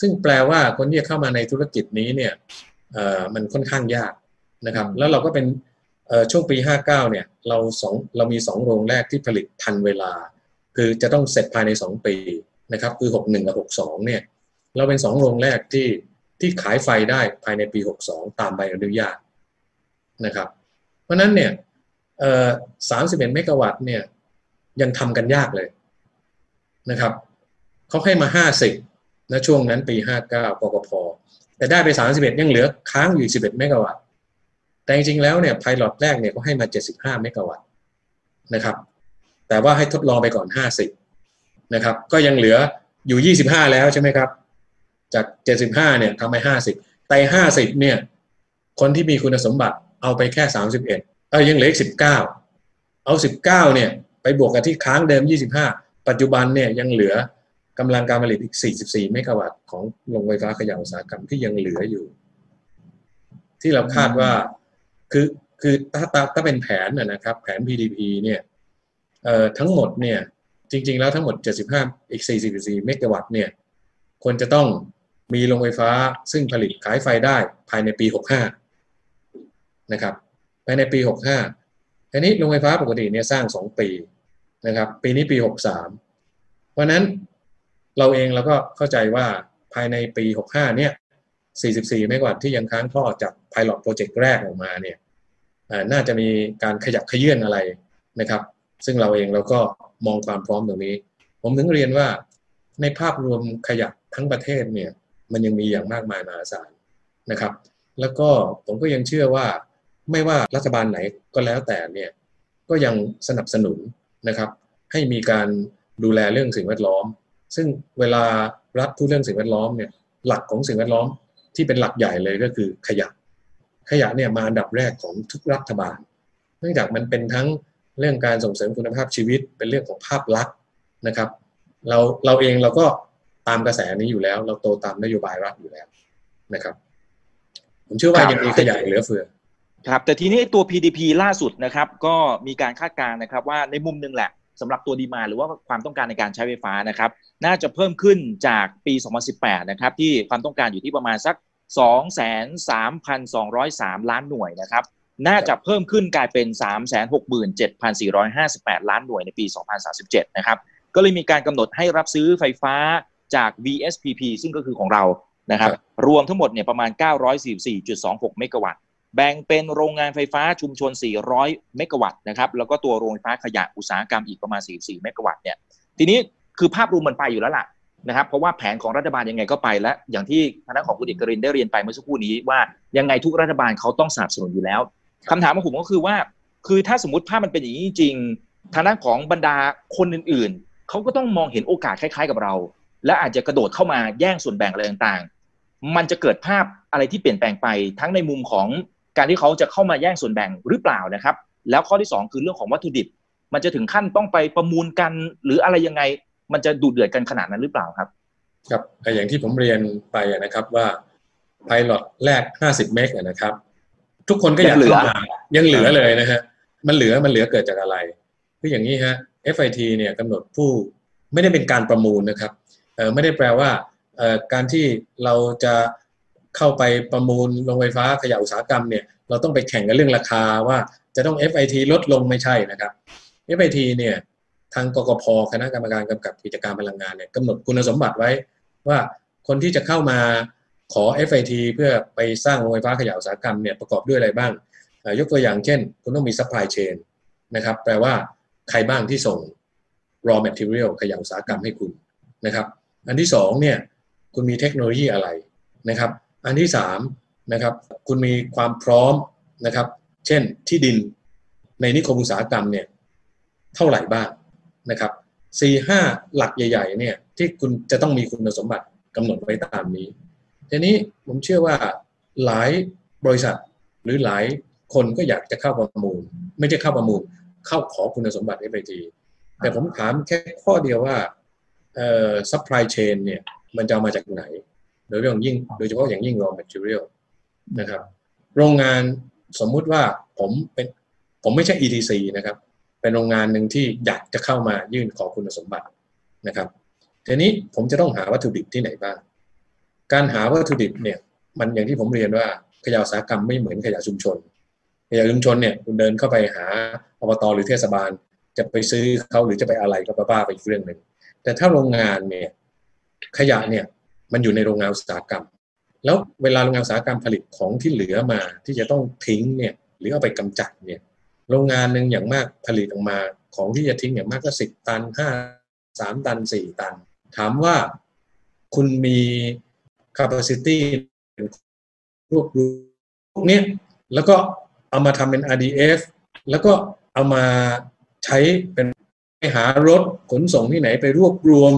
ซึ่งแปลว่าคนที่จะเข้ามาในธุรกิจนี้เนี่ยเอ่อมันค่อนข้างยากนะครับ แล้วเราก็เป็นเอ่อช่วงปี 59เนี่ยเราสองเรามี 2 โรงแรกที่ผลิตทันเวลา คือจะต้องเสร็จภายใน 2 ปีนะครับคือ 61 กับ 62 เนี่ยเราเป็น 2 โรงแรกที่ที่ขายไฟได้ภายในปี 62 ตามใบอนุญาตนะครับ เพราะนั้นเนี่ยเออ31 เมกะวัตต์เนี่ยยังทำกันยากเลยนะครับเขาให้มา 50นะช่วงนั้นปี 59กกพแต่ได้ไป 31 ยังเหลือค้างอยู่ 11 เมกะวัตต์แต่จริงๆแล้วเนี่ยไพลอตแรกเนี่ยเขาให้มา 75 เมกะวัตต์นะครับ แต่ว่าให้ทดลองไปก่อน 50 นะครับ ก็ยังเหลืออยู่ 25 แล้วใช่ไหมครับ จาก 75 เนี่ยทำไป50 แต่ 50 เนี่ย คนที่มีคุณสมบัติเอาไปแค่ 31เออยังเหลืออีก 19 เอา 19 เนี่ย ไปบวกกับที่ค้างเดิม 25 ปัจจุบันเนี่ยยังเหลือกำลังการผลิตอีก 44 เมกะวัตต์ของโรงไฟฟ้าขยะอุตสาหกรรมที่ยังเหลืออยู่ ที่เราคาดว่าคือคือถ้าถ้าถ้าเป็นแผนนะครับ แผน PDP เนี่ย ทั้งหมดเนี่ยจริง ๆ แล้วทั้งหมด 75 อีก 44 เมกะวัตต์เนี่ยควรจะต้องมีโรงไฟฟ้าซึ่งผลิตขายไฟได้ภายในปี 65 นะครับ ภายในปี 65ทีนี้โรงไฟฟ้าปกติเนี่ยสร้าง 2 ปีนะครับ ปีนี้ปี 63 เพราะนั้นเราเองเราก็เข้าใจว่าภายในปี 65 เนี่ย 44 เมกะวัตต์ที่ยังค้างท่อจาก Pilot Project แรกออกมาเนี่ยน่าจะมีการขยับขยื่นอะไรนะครับ ซึ่งเราเองเราก็มองความพร้อมตรงนี้ ผมถึงเรียนว่าในภาพรวมขยะทั้งประเทศเนี่ยมันยังมีอย่างมากมายมหาศาลนะครับ แล้วก็ผมก็ยังเชื่อว่าไม่ว่ารัฐบาลไหนก็แล้วแต่เนี่ยก็ยังสนับสนุนนะครับ ให้มีการดูแลเรื่องสิ่งแวดล้อม ซึ่งเวลารัฐพูดเรื่องสิ่งแวดล้อมเนี่ยหลักของสิ่งแวดล้อมที่เป็นหลักใหญ่เลยก็คือขยะ ขยะเนี่ยมาอันดับแรกของทุกรัฐบาล เนื่องจากมันเป็นทั้ง เรื่องการส่งเสริมคุณภาพชีวิต เป็นเรื่องของภาพลักษณ์นะครับ เราเราเองเราก็ตามกระแสนี้อยู่แล้ว เราโตตามนโยบายรัฐอยู่แล้วนะครับ ผมเชื่อว่ายังมีขยะเหลือเฟือครับแต่ทีนี้ตัว PDP ล่าสุดนะครับ ก็มีการคาดการณ์นะครับว่าในมุมหนึ่งแหละสำหรับตัวดีมาหรือว่าความต้องการในการใช้ไฟฟ้านะครับ น่าจะเพิ่มขึ้นจากปี 2018 นะครับที่ความต้องการอยู่ที่ประมาณสัก 23,203 ล้านหน่วยนะครับ น่าจะเพิ่มขึ้นกลายเป็น 367,458 ล้านหน่วยในปี 2037 นะครับ ก็เลยมีการกำหนดให้รับซื้อไฟฟ้าจาก VSPP ซึ่งก็คือของเรานะครับครับ รวมทั้งหมดเนี่ยประมาณ 944.26 เมกะวัตต์ แบ่งเป็นโรงงานไฟฟ้าชุมชน 400 เมกะวัตต์นะครับ แล้วก็ตัวโรงไฟฟ้าขยะอุตสาหกรรมอีกประมาณ 44 เมกะวัตต์เนี่ย ทีนี้คือภาพรวมมันไปอยู่แล้วล่ะนะครับ เพราะว่าแผนของรัฐบาลยังไงก็ไปแล้วอย่างที่คณะของคุณเอกรินได้เรียนไปเมื่อสักครู่นี้ว่ายังไงทุกรัฐบาลเขาต้องสนับสนุนอยู่แล้ว คำถามของผมก็คือว่า คือถ้าสมมติภาพมันเป็นอย่างนี้จริงทางด้านของบรรดาคนอื่นๆเขาก็ต้องมองเห็นโอกาสคล้ายๆกับเรา และอาจจะกระโดดเข้ามาแย่งส่วนแบ่งอะไรต่างๆ มันจะเกิดภาพอะไรที่เปลี่ยนแปลงไป ทั้งในมุมของการที่เขาจะเข้ามาแย่งส่วนแบ่งหรือเปล่านะครับ แล้วข้อที่สองคือเรื่องของวัตถุดิบ มันจะถึงขั้นต้องไปประมูลกันหรืออะไรยังไง มันจะดูเดือดกันขนาดนั้นหรือเปล่าครับ ครับอย่างที่ผมเรียนไปนะครับว่าไพลอตแรก 50 เมกนะครับ ทุกคนก็อยากยังเหลือเข้ามายังเหลือเลยนะฮะมันเหลือมันเหลือเกิดจากอะไรคืออย่างนี้ฮะ FIT เนี่ยกำหนดผู้ไม่ได้เป็นการประมูลนะครับเออไม่ได้แปลว่าเอ่อการที่เราจะเข้าไปประมูลโรงไฟฟ้าขยะอุตสาหกรรมเนี่ยเราต้องไปแข่งกันเรื่องราคาว่าจะต้อง FIT ลดลงไม่ใช่นะครับ FIT เนี่ยทางกกพคณะกรรมการกำกับกิจการพลังงานเนี่ยกำหนดคุณสมบัติไว้ว่าคนที่จะเข้ามา ขอ FIT เพื่อไปสร้างโรงไฟฟ้าขยะอุตสาหกรรมเนี่ยประกอบด้วยอะไรบ้าง ยกตัวอย่างเช่น คุณต้องมี supply chain นะครับแปลว่าใครบ้างที่ส่ง raw material ขยะอุตสาหกรรมให้คุณนะครับ อันที่สองเนี่ยคุณมีเทคโนโลยีอะไรนะครับ อันที่สามนะครับคุณมีความพร้อมนะครับ เช่นที่ดินในนิคมอุตสาหกรรมเนี่ยเท่าไหร่บ้างนะครับสี่ห้าหลักใหญ่ ๆ เนี่ยที่คุณจะต้องมีคุณสมบัติกำหนดไว้ตามนี้ ทีนี้ผมเชื่อว่าหลายบริษัทหรือหลายคนก็อยากจะเข้าประมูล ไม่ใช่เข้าประมูล เข้าขอคุณสมบัติ FIT แต่ผมถามแค่ข้อเดียวว่าเอ่อ supply chain เนี่ย มันจะามาจากไหน โดยเฉพาะอย่างยิ่งโดยเฉพาะอย่างยิ่ง raw material นะครับ โรงงานสมมุติว่าผมเป็นผมไม่ใช่ ETC นะครับ เป็นโรงงานหนึ่งที่อยากจะเข้ามายื่นขอคุณสมบัตินะครับทีนี้ผมจะต้องหาวัตถุดิบที่ไหนบ้าง การหาวัตถุดิบเนี่ยมันอย่างที่ผมเรียนว่าขยะอุตสาหกรรมไม่เหมือนขยะชุมชนขยะชุมชนเนี่ยคุณเดินเข้าไปหาอบตหรือเทศบาล จะไปซื้อเขาหรือจะไปอะไรก็บ้าไปอีกเรื่องหนึ่งแต่ถ้าโรงงานเนี่ยขยะเนี่ยมันอยู่ในโรงงานอุตสาหกรรม แล้วเวลาโรงงานอุตสาหกรรมผลิตของที่เหลือมาที่จะต้องทิ้งเนี่ยหรือเอาไปกำจัดเนี่ยโรงงานหนึ่งอย่างมากผลิตออกมาของที่จะทิ้งอย่างมากก็สิบตันห้าสามตันสี่ตัน ถามว่าคุณมี capacity รวบรวมพวกนี้แล้วก็เอามาทำเป็น RDF แล้วก็เอามาใช้เป็นไปหารถขนส่งที่ไหนไปรวบรวม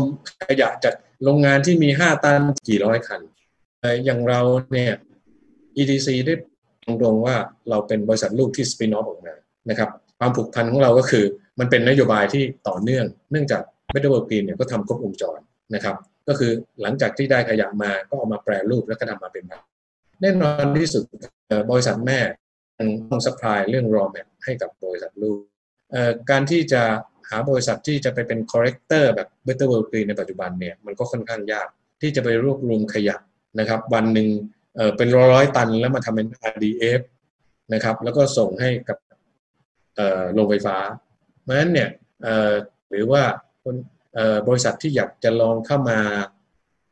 ขยะจากโรงงานที่มีห้าตันกี่ร้อยคัน อย่างเราเนี่ย EDC ได้ตรงๆว่าเราเป็นบริษัทลูกที่สปินออฟออกมานะครับความผูกพันของเราก็คือ มันเป็นนโยบายที่ต่อเนื่อง เนื่องจาก Better World Green เนี่ยก็ทำครบวงจรนะครับ ก็คือหลังจากที่ได้ขยะมาก็เอามาแปรรูปแล้วก็ทำมาเป็นแบบแน่นอนที่สุดบริษัทแม่ต้องสปายเรื่อง raw mat ให้กับบริษัทลูกการที่จะหาบริษัทที่จะไปเป็น corrector แบบ Better World Green ในปัจจุบันเนี่ยมันก็ค่อนข้างยากที่จะไปรวบรวมขยะนะครับวันหนึ่งเเป็นร้อยตันแล้วมาทำเป็น RDF นะครับแล้วก็ส่งให้กับโรงไฟฟ้าเพราะฉะนั้นเนี่ยหรือว่าคน บริษัทที่อยากจะลองเข้ามา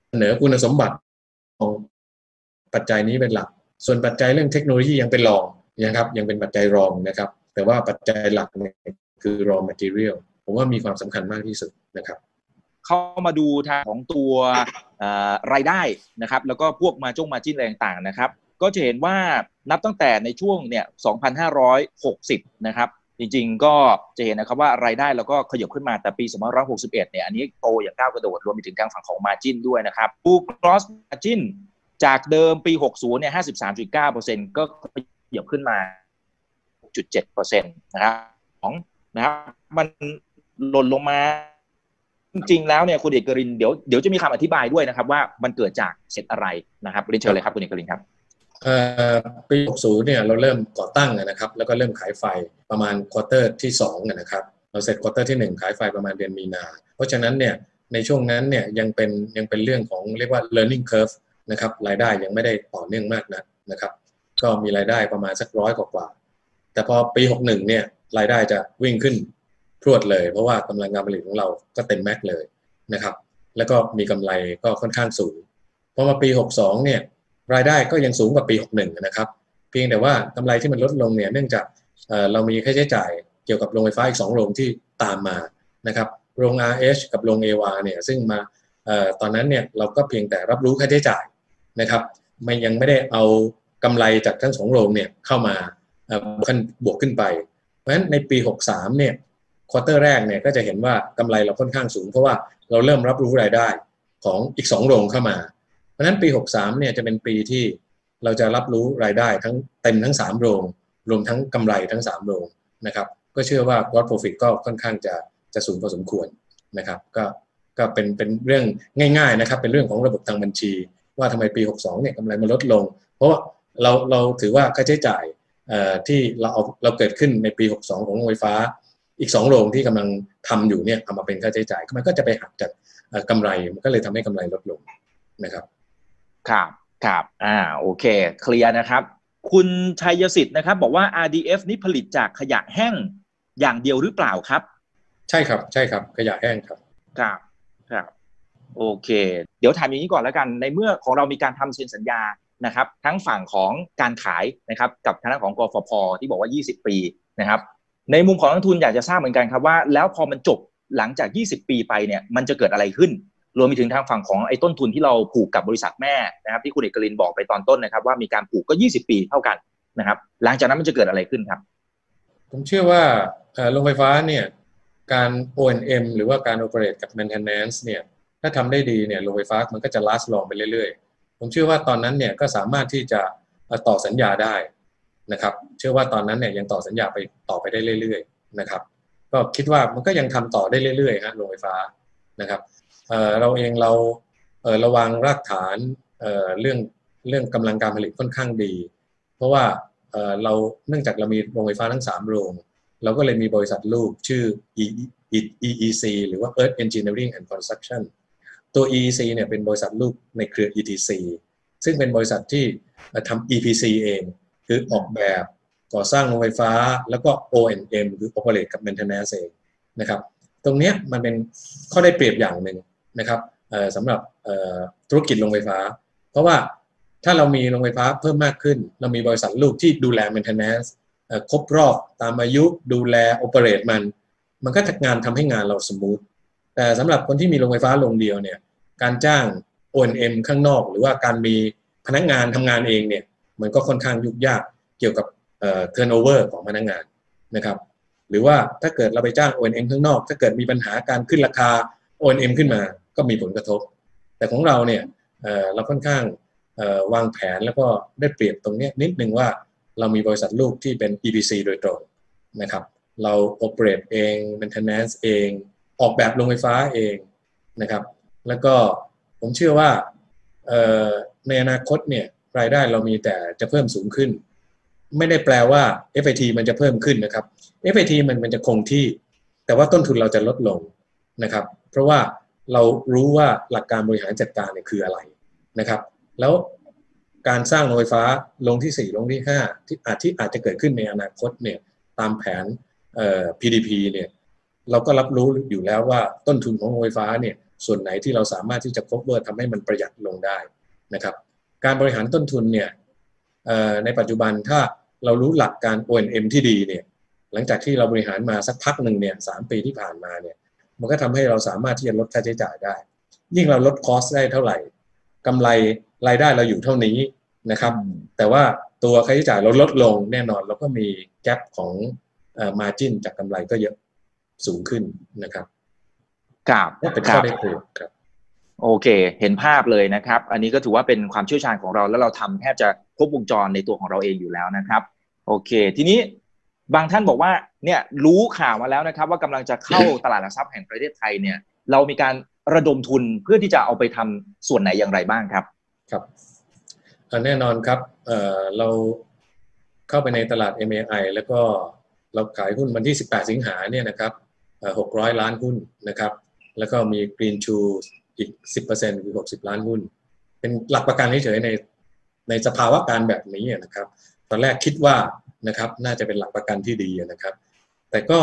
เสนอคุณสมบัติของปัจจัยนี้เป็นหลัก ส่วนปัจจัยเรื่องเทคโนโลยียังเป็นรองนะครับยังเป็นปัจจัยรองนะครับ แต่ว่าปัจจัยหลักคือ raw material ผมว่ามีความสำคัญมากที่สุดนะครับเข้ามาดูทางของตัวรายได้นะครับ แล้วก็พวกมาจงมาจิ้นอะไรต่างๆนะครับ ก็จะเห็นว่านับตั้งแต่ในช่วงเนี่ย 2,560 นะครับ จริงๆ ก็จะเห็นนะครับว่ารายได้เราก็ขยับขึ้นมาแต่ปี 2561 เนี่ยอันนี้โตอย่างก้าวกระโดดรวมไปถึงการฝั่งของ Margin ด้วยนะครับปู Gross Margin จากเดิมปี 60 เนี่ย 53.9%ก็ขยับขึ้นมา 6.7%นะครับของนะครับมันหล่นลงมา จริงๆ แล้วเนี่ยคุณเอกรินเดี๋ยวเดี๋ยวจะมีคำอธิบายด้วยนะครับว่ามันเกิดจากเหตุอะไรนะครับเรียนเชิญเลยครับคุณเอกรินครับ ปี 60 เนี่ยเราเริ่มก่อตั้งนะครับ แล้วก็เริ่มขายไฟประมาณ quarter ที่2นะครับเราเสร็จ quarter ที่ 1 ขายไฟประมาณเดือนมีนา เพราะฉะนั้นเนี่ยในช่วงนั้นเนี่ยยังเป็นยังเป็นเรื่องของเรียกว่า learning curve นะครับรายได้ยังไม่ได้ต่อเนื่องมากนะนะครับก็มีรายได้ประมาณสักร้อยกว่า แต่พอปี 61 เนี่ยรายได้จะวิ่งขึ้นพรวดเลย เพราะว่ากำลังการผลิตของเราก็เต็มแม็กเลยนะครับแล้วก็มีกำไรก็ค่อนข้างสูงพอมาปี 62 เนี่ย รายได้ก็ยังสูงกว่าปี 61 นะครับ เพียงแต่ว่ากำไรที่มันลดลงเนี่ยเนื่องจากเรามีค่าใช้จ่ายเกี่ยวกับโรงไฟฟ้าอีก 2 โรงที่ตามมานะครับโรง RH กับโรงเอวาเนี่ยซึ่งมาตอนนั้นเนี่ยเราก็เพียงแต่รับรู้ค่าใช้จ่ายนะครับมันยังไม่ได้เอากำไรจากทั้งสองโรงเนี่ยเข้ามาขั้นบวกขึ้นไป เพราะฉะนั้นในปี 63 เนี่ยควอเตอร์แรกเนี่ยก็จะเห็นว่ากำไรเราค่อนข้างสูง เพราะว่าเราเริ่มรับรู้รายได้ของอีก 2 โรงเข้ามา ราะฉะนั้นปี 63เนี่ยจะเป็นปีที่เราจะรับรู้รายได้ทั้งเต็มทั้ง 3 โรง รวมทั้งกำไรทั้ง 3 โรงนะครับก็เชื่อว่า gross profit ก็ค่อนข้างจะจะสูงพอสมควรนะครับก็ก็เป็นเป็นเรื่องง่ายๆนะครับเป็นเรื่องของระบบทางบัญชี ว่าทำไมปี 62เนี่ยกำไรมันลดลง เพราะาเราเราถือว่าค่าใช้จ่ายที่เราเอาเราเกิดขึ้นในปี 62 ของโรงไฟฟ้า อีก 2 โรงที่กำลังทำอยู่เนี่ยเอามาเป็นค่าใช้จ่ายมันก็จะไปหักจากกำไรมันก็เลยทำให้กำไรลดลงนะครับ ครับครับอ่าโอเค เคลียร์นะครับ คุณชัยสิทธิ์นะครับ บอกว่า RDF นี้ผลิตจากขยะแห้งอย่างเดียวหรือเปล่าครับ ใช่ครับ ใช่ครับ ขยะแห้งครับ ครับครับ โอเค เดี๋ยวถามอย่างนี้ก่อนแล้วกัน ในเมื่อของเรามีการทำเซ็นสัญญานะครับ ทั้งฝั่งของการขายนะครับ กับทางด้านของกฟผที่บอกว่า 20 ปีนะครับ ในมุมของนักทุนอยากจะทราบเหมือนกันครับว่า แล้วพอมันจบหลังจาก 20 ปีไปเนี่ย มันจะเกิดอะไรขึ้น รวมไปถึงทางฝั่งของไอ้ต้นทุนที่เราผูกกับบริษัทแม่นะครับที่คุณเอกลินบอกไปตอนต้นนะครับ ว่ามีการผูกก็ 20 ปีเท่ากันนะครับ หลังจากนั้นมันจะเกิดอะไรขึ้นครับ ผมเชื่อว่าโรงไฟฟ้าเนี่ยการ O&M หรือว่าการ operate กับ maintenance เนี่ยถ้าทำได้ดีเนี่ยโรงไฟฟ้ามันก็จะ last long ไปเรื่อยๆ ผมเชื่อว่าตอนนั้นเนี่ยก็สามารถที่จะต่อสัญญาได้นะครับ เชื่อว่าตอนนั้นเนี่ยยังต่อสัญญาไปต่อไปได้เรื่อยๆนะครับ ก็คิดว่ามันก็ยังทำต่อได้เรื่อยๆฮะโรงไฟฟ้านะครับ เราเองเราระวังรากฐานเรื่องเรื่องกำลังการผลิตค่อนข้างดี เพราะว่าเราเนื่องจากเรามีโรงไฟฟ้าทั้ง 3 โรง เราก็เลยมีบริษัทลูกชื่อ EEC หรือว่า Earth Engineering and Construction ตัว EEC เนี่ยเป็นบริษัทลูกในเครือ ETC ซึ่งเป็นบริษัทที่ทำ EPC เอง คือออกแบบก่อสร้างโรงไฟฟ้าแล้วก็ O&M คือ Operate กับ Maintenance เองนะครับ ตรงนี้มันเป็นข้อได้เปรียบอย่างหนึ่ง นะครับสำหรับธุรกิจโรงไฟฟ้า เพราะว่าถ้าเรามีโรงไฟฟ้าเพิ่มมากขึ้น เรามีบริษัทลูกที่ดูแล maintenance ครบรอบตามอายุดูแล operate มัน มันก็ทำงานทำให้งานเราสมูทแต่สำหรับคนที่มีโรงไฟฟ้าโรงเดียวเนี่ยการจ้าง O&M ข้างนอก หรือว่าการมีพนักงานทำงานเองเนี่ยมันก็ค่อนข้างยุ่งยากเกี่ยวกับ turnover ของพนักงานนะครับ หรือว่าถ้าเกิดเราไปจ้าง O&M ข้างนอก ถ้าเกิดมีปัญหาการขึ้นราคา O&M ขึ้นมา ก็มีผลกระทบ แต่ของเราเนี่ยเราค่อนข้างวางแผนแล้วก็ได้เปรียบตรงนี้นิดนึงว่าเรามีบริษัทลูกที่เป็น EPC โดยตรงนะครับเรา operate เอง maintenance เอง ออกแบบโรงไฟฟ้าเองนะครับแล้วก็ผมเชื่อว่าในอนาคตเนี่ยรายได้เรามีแต่จะเพิ่มสูงขึ้น ไม่ได้แปลว่า FIT มันจะเพิ่มขึ้นนะครับ FIT มันมันจะคงที่ แต่ว่าต้นทุนเราจะลดลงนะครับ เพราะว่า เรารู้ว่าหลักการบริหารจัดการเนี่ยคืออะไรนะครับ แล้วการสร้างโรงไฟฟ้าลงที่ 4 ลงที่ 5 ที่อาจที่อาจจะเกิดขึ้นในอนาคตเนี่ยตามแผน PDP เนี่ยเราก็รับรู้อยู่แล้วว่าต้นทุนของโรงไฟฟ้าเนี่ยส่วนไหนที่เราสามารถที่จะ cover ทำให้มันประหยัดลงได้นะครับ การบริหารต้นทุนเนี่ยในปัจจุบันถ้าเรารู้หลักการ O&M ที่ดีเนี่ยหลังจากที่เราบริหารมาสักพักหนึ่งเนี่ยสปีที่ผ่านมาเนี่ย มันก็ทำให้เราสามารถที่จะลดค่าใช้จ่ายได้ ยิ่งเราลดคอสได้เท่าไหร่กำไรรายได้เราอยู่เท่านี้นะครับ แต่ว่าตัวค่าใช้จ่ายเราลดลงแน่นอนเราก็มีแกลบของมาจิ้นจากกำไรก็เยอะสูงขึ้นนะครับครับก็เป็นคข้อรับได้เปรียบครับ โอเค เห็นภาพเลยนะครับ อันนี้ก็ถือว่าเป็นความเชี่ยวชาญของเราแล้วเราทำแทบจะครบวงจรในตัวของเราเองอยู่แล้วนะครับ โอเค ทีนี้ บางท่านบอกว่าเนี่ยรู้ข่าวมาแล้วนะครับ ว่ากำลังจะเข้าตลาดหลักทรัพย์แห่งประเทศไทยเนี่ย เรามีการระดมทุนเพื่อที่จะเอาไปทำส่วนไหนอย่างไรบ้างครับ ครับแน่นอนครับเเราเข้าไปในตลาด MAI แล้วก็เราขายหุ้นวันที่ 18 สิงหาเนี่ยนะครับเอ่อ600 ล้านหุ้นนะครับ แล้วก็มี Green Shoe อีก 10%คือ 60 ล้านหุ้น เป็นหลักประกันเฉยๆในในสภาวะการแบบนี้นะครับ ตอนแรกคิดว่า นะครับน่าจะเป็นหลักประกันที่ดีนะครับ แต่ก็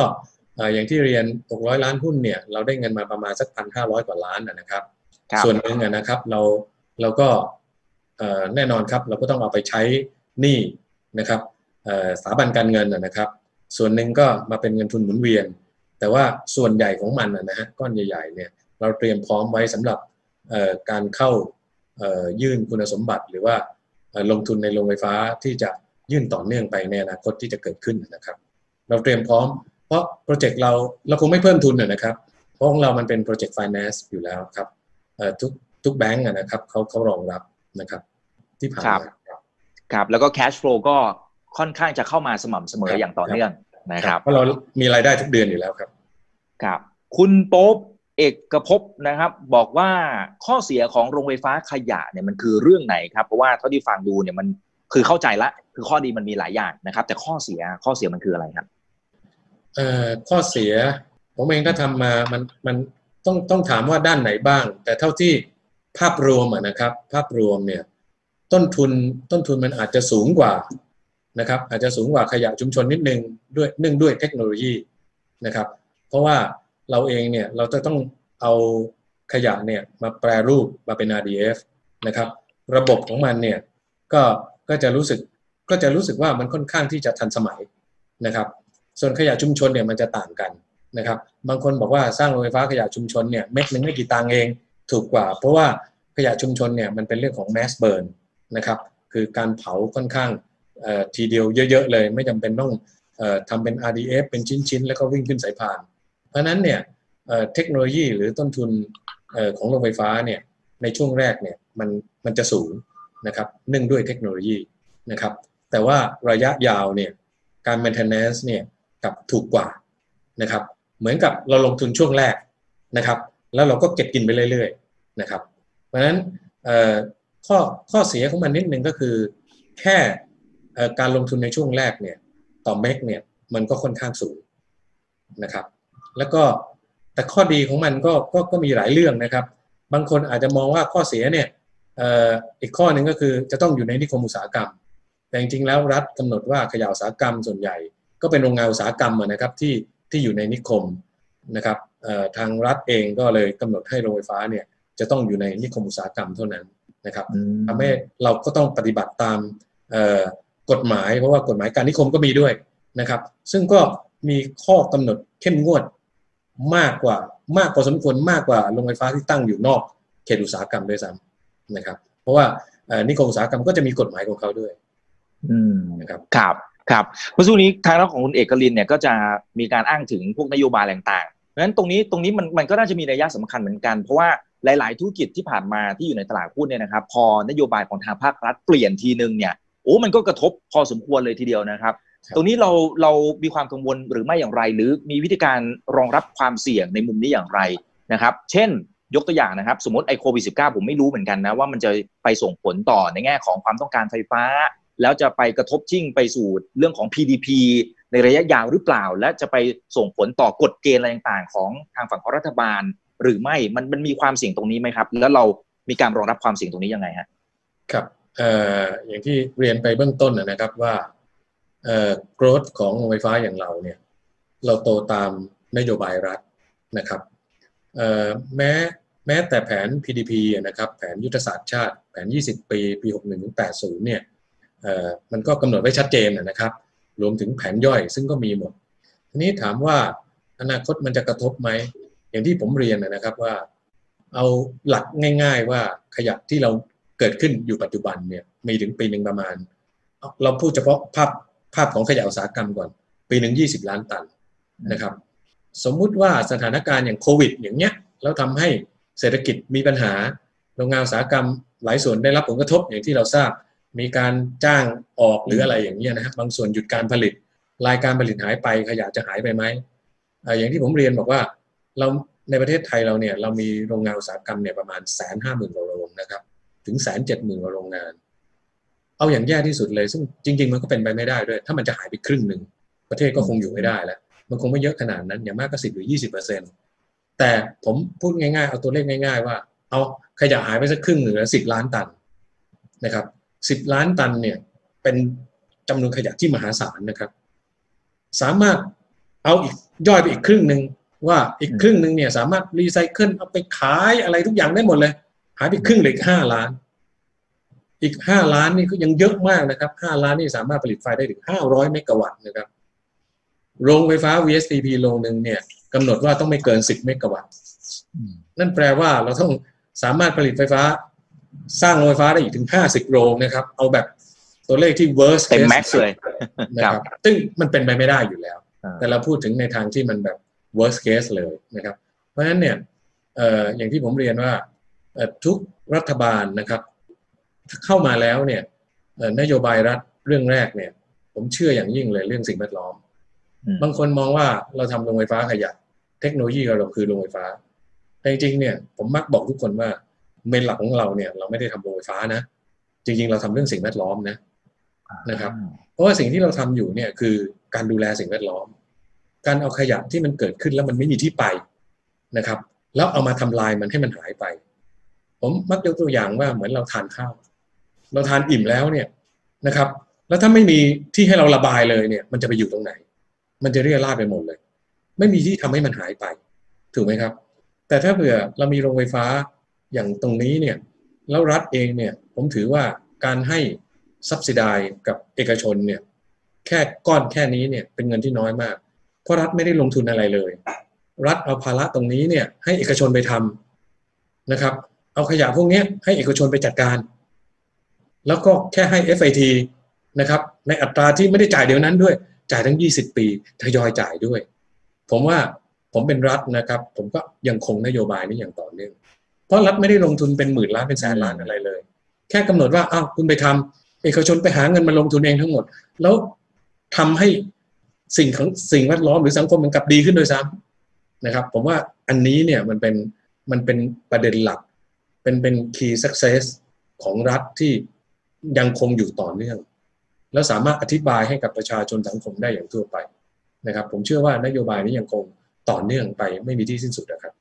เอ่ออย่างที่เรียน 600 ล้านหุ้นเนี่ยเราได้เงินมาประมาณสัก1,500กว่าล้านนะนะครับครับ ส่วนหนึ่งอะนะครับเราเราก็เอ่อแน่นอนครับเราก็ต้องเอาไปใช้หนี้นะครับเอ่อสถาบันการเงินอะนะครับ ส่วนหนึ่งก็มาเป็นเงินทุนหมุนเวียน แต่ว่าส่วนใหญ่ของมันอะนะฮะก้อนใหญ่ๆเนี่ยเราเตรียมพร้อมไว้สำหรับเอ่อการเข้าเอ่อยื่นคุณสมบัติหรือว่าเอ่อลงทุนในโรงไฟฟ้าที่จะ ยื่นต่อเนื่องไปในอนาคตที่จะเกิดขึ้นนะครับ เราเตรียมพร้อม เพราะโปรเจกต์เราเราคงไม่เพิ่มทุนอะนะครับ เพราะของเรามันเป็นโปรเจกต์ finance อยู่แล้วครับเอ่อทุกทุกแบงก์อะนะครับเขาเขารองรับนะครับที่ผ่านมาครับครับแล้วก็ cash flow ก็ค่อนข้างจะเข้ามาสม่ำเสมออย่างต่อเนื่องนะครับเพราะเรามีรายได้ทุกเดือนอยู่แล้วครับครับ คุณโป๊บเอกภพนะครับ บอกว่าข้อเสียของโรงไฟฟ้าขยะเนี่ยมันคือเรื่องไหนครับ เพราะว่าเท่าที่ฟังดูเนี่ยมันคือเข้าใจละ คือข้อดีมันมีหลายอย่างนะครับ แต่ข้อเสียข้อเสียมันคืออะไรครับเอ่อข้อเสีย ผมเองก็ทำมามันมันต้องต้องถามว่าด้านไหนบ้าง แต่เท่าที่ภาพรวมนะครับ ภาพรวมเนี่ยต้นทุนต้นทุนมันอาจจะสูงกว่านะครับอาจจะสูงกว่าขยะชุมชนนิดนึงด้วยเนื่องด้วยเทคโนโลยีนะครับ เพราะว่าเราเองเนี่ยเราจะต้องเอาขยะเนี่ยมาแปรรูปมาเป็น RDF นะครับ ระบบของมันเนี่ยก็ก็จะรู้สึก ก็จะรู้สึกว่ามันค่อนข้างที่จะทันสมัยนะครับ ส่วนขยะชุมชนเนี่ยมันจะต่างกันนะครับ บางคนบอกว่าสร้างโรงไฟฟ้าขยะชุมชนเนี่ยเม็ดหนึ่งไม่กี่ตังเองถูกกว่า เพราะว่าขยะชุมชนเนี่ยมันเป็นเรื่องของ mass burn นะครับคือการเผาค่อนข้างทีเดียวเยอะ ๆ เลย ไม่จำเป็นต้องออทำเป็น RDF เป็นชิ้น ๆ แล้วก็วิ่งขึ้นสายพาน เพราะนั้นเนี่ยเทคโนโลยีหรือต้นทุนออของโรงไฟฟ้าเนี่ยในช่วงแรกเนี่ยมันมันจะสูงนะครับเนื่องด้วยเทคโนโลยีนะครับ แต่ว่าระยะยาวเนี่ยการ maintenance เนี่ยกับถูกกว่านะครับ เหมือนกับเราลงทุนช่วงแรกนะครับ แล้วเราก็เก็บกินไปเรื่อยๆนะครับ เพราะฉะนั้นข้อข้อเสียของมันนิดนึงก็คือ แค่การลงทุนในช่วงแรกเนี่ยต่อเมกเนี่ยมันก็ค่อนข้างสูงนะครับ แล้วก็แต่ข้อดีของมันก็ก็ก็มีหลายเรื่องนะครับ บางคนอาจจะมองว่าข้อเสียเนี่ยอ,อ,อีกข้อหนึ่งก็คือจะต้องอยู่ในนิคมอุตสาหกรรม แต่จริงๆแล้วรัฐกำหนดว่าขยะอุตสาหกรรมส่วนใหญ่ ก็เป็นโรงงานอุตสาหกรรมอะนะครับที่ที่อยู่ในนิคมนะครับเอ่อทางรัฐเองก็เลยกำหนดให้โรงไฟฟ้าเนี่ยจะต้องอยู่ในนิคมอุตสาหกรรมเท่านั้นนะครับทำให้เราก็ต้องปฏิบัติตามเอ่อกฎหมาย เพราะว่ากฎหมายการนิคมก็มีด้วยนะครับ ซึ่งก็มีข้อกำหนดเข้มงวดมากกว่ามากพอสมควรมากกว่าโรงไฟฟ้าที่ตั้งอยู่นอกเขตอุตสาหกรรมด้วยซ้ำนะครับ เพราะว่าเอ่อนิคมอุตสาหกรรมก็จะมีกฎหมายของเขาด้วย อืมนะครับครับครับเมื่อสักครู่นี้ทางด้านของคุณเอกลินเนี่ยก็จะมีการอ้างถึงพวกนโยบายต่างๆเพราะฉะนั้นตรงนี้ตรงนี้มันมันก็น่าจะมีนัยยะสำคัญเหมือนกัน เพราะว่าหลาย ๆ ธุรกิจที่ผ่านมาที่อยู่ในตลาดหุ้นเนี่ยนะครับ พอนโยบายของทางภาครัฐเปลี่ยนทีนึงเนี่ยโอ้มันก็กระทบพอสมควรเลยทีเดียวนะครับครับตรงนี้เราเรามีความกังวลหรือไม่อย่างไร หรือมีวิธีการรองรับความเสี่ยงในมุมนี้อย่างไรนะครับ เช่นยกตัวอย่างนะครับ สมมติไอโควิดสิผมไม่รู้เหมือนกันนะว่ามันจะไปส่งผลต่อในแง่ของความต้องการไฟฟ้า แล้วจะไปกระทบชิ่งไปสู่เรื่องของ PDP ในระยะยาวหรือเปล่า และจะไปส่งผลต่อกฎเกณฑ์อะไรต่างๆ ของทางฝั่งของรัฐบาล หรือไม่มันมันมีความเสี่ยงตรงนี้ไหมครับ แล้วเรามีการรองรับความเสี่ยงตรงนี้ยังไงฮะครับออย่างที่เรียนไปเบื้องต้นนะครับว่าเอ่อ growth ของโรงไฟฟ้าอย่างเราเนี่ยเราโตตามนโยบายรัฐนะครับแม้แม้แต่แผน PDP นะครับแผนยุทธศาสตร์ชาติแผน 20 ปี ปี 61ถึง80 เนี่ยเอ่อ มันก็กำหนดไว้ชัดเจนนะครับ รวมถึงแผนย่อยซึ่งก็มีหมด ทีนี้ถามว่าอนาคตมันจะกระทบไหม อย่างที่ผมเรียนนะครับว่า เอาหลักง่าย ๆ ว่าขยะที่เราเกิดขึ้นอยู่ปัจจุบันเนี่ยมีถึงปีหนึ่งประมาณ เราพูดเฉพาะภาพภาพของขยะอุตสาหกรรมก่อน ปีหนึ่งยี่สิบล้านตันนะครับ สมมุติว่าสถานการณ์อย่างโควิด อย่างเงี้ยแล้วทำให้เศรษฐกิจมีปัญหาโรงงานอุตสาหกรรมหลายส่วนได้รับผลกระทบอย่างที่เราทราบ มีการจ้างออกหรืออะไรอย่างเงี้ยนะครับบางส่วนหยุดการผลิต รายการผลิตหายไปขยะจะหายไปไหมอย่างที่ผมเรียนบอกว่าเราในประเทศไทยเราเนี่ยเรามีโรงงานอุตสาหกรรมเนี่ยประมาณแสนห้าหมื่นกว่าโรงนะครับ ถึงแสนเจ็ดหมื่นกว่าโรงงาน เอาอย่างแย่ที่สุดเลย ซึ่งจริง ๆ มันก็เป็นไปไม่ได้ด้วย ถ้ามันจะหายไปครึ่งหนึ่งประเทศก็คงอยู่ไม่ได้แล้ว มันคงไม่เยอะขนาดนั้นอย่างมากก็สิบหรือยี่สิบเปอร์เซ็นตแต่ผมพูดง่ายๆ เอาตัวเลขง่าย ๆ ว่า เอาขยะหายไปสักครึ่งหนึ่งแล้วสิบล้านตันนะครับ สิบล้านตันเนี่ยเป็นจำนวนขยะที่มหาศาลนะครับ สามารถเอาอีกย่อยไปอีกครึ่งหนึ่งว่าอีกครึ่งหนึ่งเนี่ยสามารถรีไซเคิลเอาไปขายอะไรทุกอย่างได้หมดเลย หายไปครึ่งเหลือห้าล้าน อีกห้าล้านนี่ก็ยังเยอะมากนะครับห้าล้านนี่สามารถผลิตไฟได้ถึงห้าร้อยเมกะวัตต์นะครับ โรงไฟฟ้า VSTP โรงหนึ่งเนี่ยกำหนดว่าต้องไม่เกินสิบเมกะวัตต์นั่นแปลว่าเราต้องสามารถผลิตไฟฟ้า สร้างโรงไฟฟ้าได้อีกถึงห้าสิบโรงนะครับ เอาแบบตัวเลขที่ worst เต็มแม็กซ์เลยนะครับซึ่งมันเป็นไปไม่ได้อยู่แล้ว แต่เราพูดถึงในทางที่มันแบบ worst case เลยนะครับ เพราะฉะนั้นเนี่ยอย่างที่ผมเรียนว่าทุกรัฐบาลนะครับเข้ามาแล้วเนี่ยนโยบายรัฐเรื่องแรกเนี่ย ผมเชื่ออย่างยิ่งเลยเรื่องสิ่งแวดล้อม บางคนมองว่าเราทำโรงไฟฟ้าขยะ เทคโนโลยีเราคือโรงไฟฟ้า แต่จริงๆเนี่ยผมมักบอกทุกคนว่า เมนหลักของเราเนี่ย เราไม่ได้ทำโรงไฟฟ้านะ จริง ๆ เราทำเรื่องสิ่งแวดล้อมนะนะครับ เพราะว่าสิ่งที่เราทำอยู่เนี่ยคือการดูแลสิ่งแวดล้อม การเอาขยะที่มันเกิดขึ้นแล้วมันไม่มีที่ไปนะครับ แล้วเอามาทำลายมันให้มันหายไป ผมมักยกตัวอย่างว่าเหมือนเราทานข้าว เราทานอิ่มแล้วเนี่ยนะครับ แล้วถ้าไม่มีที่ให้เราระบายเลยเนี่ย มันจะไปอยู่ตรงไหน มันจะเรียราดไปหมดเลย ไม่มีที่ทำให้มันหายไป ถูกไหมครับ แต่ถ้าเผื่อเรามีโรงไฟฟ้า อย่างตรงนี้เนี่ยแล้วรัฐเองเนี่ยผมถือว่าการให้ซับซิไดกับเอกชนเนี่ยแค่ก้อนแค่นี้เนี่ยเป็นเงินที่น้อยมาก เพราะรัฐไม่ได้ลงทุนอะไรเลย รัฐเอาภาระตรงนี้เนี่ยให้เอกชนไปทำนะครับ เอาขยะพวกนี้ให้เอกชนไปจัดการ แล้วก็แค่ให้ FIT นะครับในอัตราที่ไม่ได้จ่ายเดี๋ยวนั้นด้วย จ่ายทั้ง 20 ปีทยอยจ่ายด้วย ผมว่าผมเป็นรัฐนะครับ ผมก็ยังคงนโยบายนี้อย่างต่อเนื่อง เพราะรัฐไม่ได้ลงทุนเป็นหมื่นล้านเป็นแสนล้านอะไรเลย แค่กำหนดว่าอ้าวคุณไปทำเอกชนไปหาเงินมาลงทุนเองทั้งหมด แล้วทำให้สิ่งของสิ่งแวดล้อมหรือสังคมมันกลับดีขึ้นด้วยซ้ำนะครับ ผมว่าอันนี้เนี่ยมันเป็นมันเป็นประเด็นหลัก เป็นเป็น key success ของรัฐที่ยังคงอยู่ต่อเนื่อง แล้วสามารถอธิบายให้กับประชาชนสังคมได้อย่างทั่วไปนะครับ ผมเชื่อว่านโยบายนี้ยังคงต่อเนื่องไปไม่มีที่สิ้นสุดนะครับ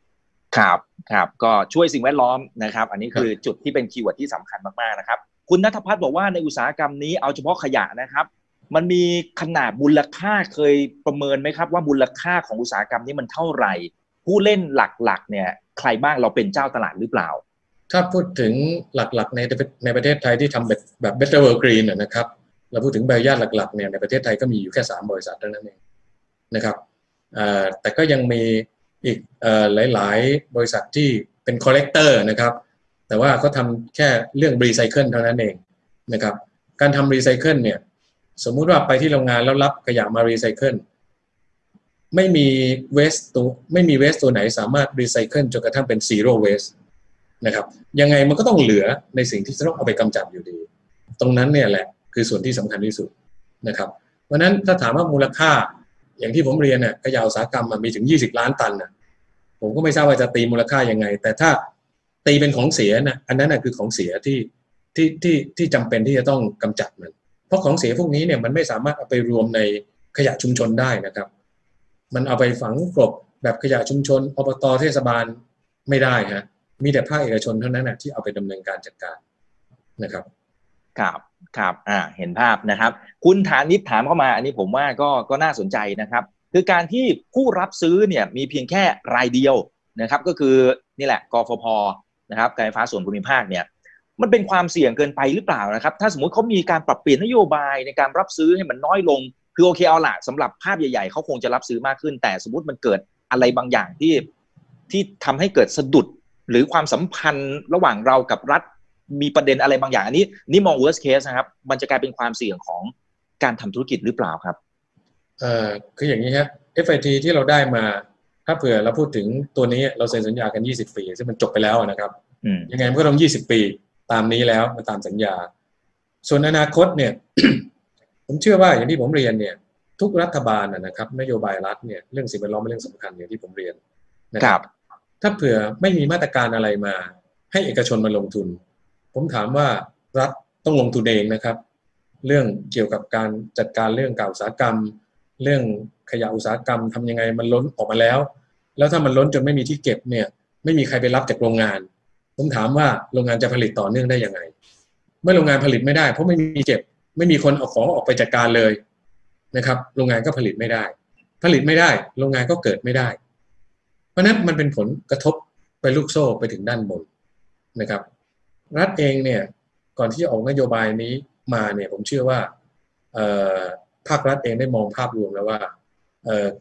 ครับครับก็ช่วยสิ่งแวดล้อมนะครับ อันนี้คือจุดที่เป็น keyword ที่สำคัญมากๆนะครับ คุณนัทพัฒน์บอกว่าในอุตสาหกรรมนี้เอาเฉพาะขยะนะครับ มันมีขนาดมูลค่าเคยประเมินไหมครับ ว่ามูลค่าของอุตสาหกรรมนี้มันเท่าไหร่ ผู้เล่นหลักๆ เนี่ย ใครบ้างเราเป็นเจ้าตลาดหรือเปล่า ถ้าพูดถึงหลักๆ ในในประเทศไทยที่ทำแบบแบบ Better World Green นะครับเราพูดถึงใบญาตหลักๆเนี่ยในประเทศไทยก็มีอยู่แค่สามบริษัทเท่านั้นเองนะครับแต่ก็ยังมี อีกหลาย ๆ บริษัทที่เป็น collector นะครับ แต่ว่าก็ทำแค่เรื่องรีไซเคิลเท่านั้นเองนะครับ การทำรีไซเคิลเนี่ยสมมุติว่าไปที่โรงงานแล้วรับขยะมารีไซเคิลไม่มีเวสตัวไม่มีเวสตัวไหนสามารถรีไซเคิลจนกระทั่งเป็น zero waste นะครับ ยังไงมันก็ต้องเหลือในสิ่งที่จะต้องเอาไปกำจัดอยู่ดี ตรงนั้นเนี่ยแหละคือส่วนที่สำคัญที่สุดนะครับ เพราะนั้นถ้าถามว่ามูลค่า อย่างที่ผมเรียนเนี่ยขยะอุตสาหกรรมมันมีถึง 20 ล้านตันนะผมก็ไม่ทราบว่าจะตีมูลค่ายังไง แต่ถ้าตีเป็นของเสียนะอันนั้นนะคือของเสียที่ที่ที่ที่จำเป็นที่จะต้องกำจัดมัน เพราะของเสียพวกนี้เนี่ยมันไม่สามารถเอาไปรวมในขยะชุมชนได้นะครับ มันเอาไปฝังกลบแบบขยะชุมชนอบตเทศบาลไม่ได้ฮะมีแต่ภาคเอกชนเท่านั้นนะที่เอาไปดำเนินการจัดการนะครับครับ ครับอ่าเห็นภาพนะครับ คุณฐานิดถามเข้ามา อันนี้ผมว่าก็ก็น่าสนใจนะครับ คือการที่ผู้รับซื้อเนี่ยมีเพียงแค่รายเดียวนะครับ ก็คือนี่แหละกฟพนะครับการไฟฟ้าส่วนภูมิภาคเนี่ยมันเป็นความเสี่ยงเกินไปหรือเปล่านะครับ ถ้าสมมติเขามีการปรับเปลี่ยนนโยบายในการรับซื้อให้มันน้อยลง คือโอเคเอาละสำหรับภาพใหญ่ๆเขาคงจะรับซื้อมากขึ้น แต่สมมติมันเกิดอะไรบางอย่างที่ที่ทำให้เกิดสะดุดหรือความสัมพันธ์ระหว่างเรากับรัฐ มีประเด็นอะไรบางอย่างอันนี้ นี่มอง worst case นะครับ มันจะกลายเป็นความเสี่ยงของการทำธุรกิจหรือเปล่าครับเอ่อคืออย่างนี้ครับ FIT ที่เราได้มา ถ้าเผื่อเราพูดถึงตัวนี้เราเซ็นสัญญากัน 20 ปี ซึ่งมันจบไปแล้วนะครับอืมยังไงมันก็ต้อง 20 ปีตามนี้แล้วตามสัญญา ส่วนอนาคตเนี่ย ผมเชื่อว่าอย่างที่ผมเรียนเนี่ย ทุกรัฐบาลนะนะครับ นโยบายรัฐเนี่ยเรื่องสิ่งแวดล้อมเป็นเรื่องสำคัญอย่างที่ผมเรียนนะคครัรับบถ้าเผื่อไม่มีมาตรการอะไรมา ให้เอกชนมาลงทุน ผมถามว่ารัฐต้องลงทุนเองนะครับ เรื่องเกี่ยวกับการจัดการเรื่องเก่าอุตสาหกรรม เรื่องขยะอุตสาหกรรมทำยังไงมันล้นออกมาแล้ว แล้วถ้ามันล้นจนไม่มีที่เก็บเนี่ย ไม่มีใครไปรับจากโรงงาน ผมถามว่าโรงงานจะผลิตต่อเนื่องได้ยังไง เมื่อโรงงานผลิตไม่ได้ เพราะไม่มีเก็บ ไม่มีคนเอาของออกไปจัดการเลยนะครับ โรงงานก็ผลิตไม่ได้ ผลิตไม่ได้ โรงงานก็เกิดไม่ได้ เพราะฉะนั้นมันเป็นผลกระทบไปลูกโซ่ไปถึงด้านบนนะครับ รัฐเองเนี่ยก่อนที่จะออกนโยบายนี้มาเนี่ยผมเชื่อว่าภาครัฐเองได้มองภาพรวมแล้วว่า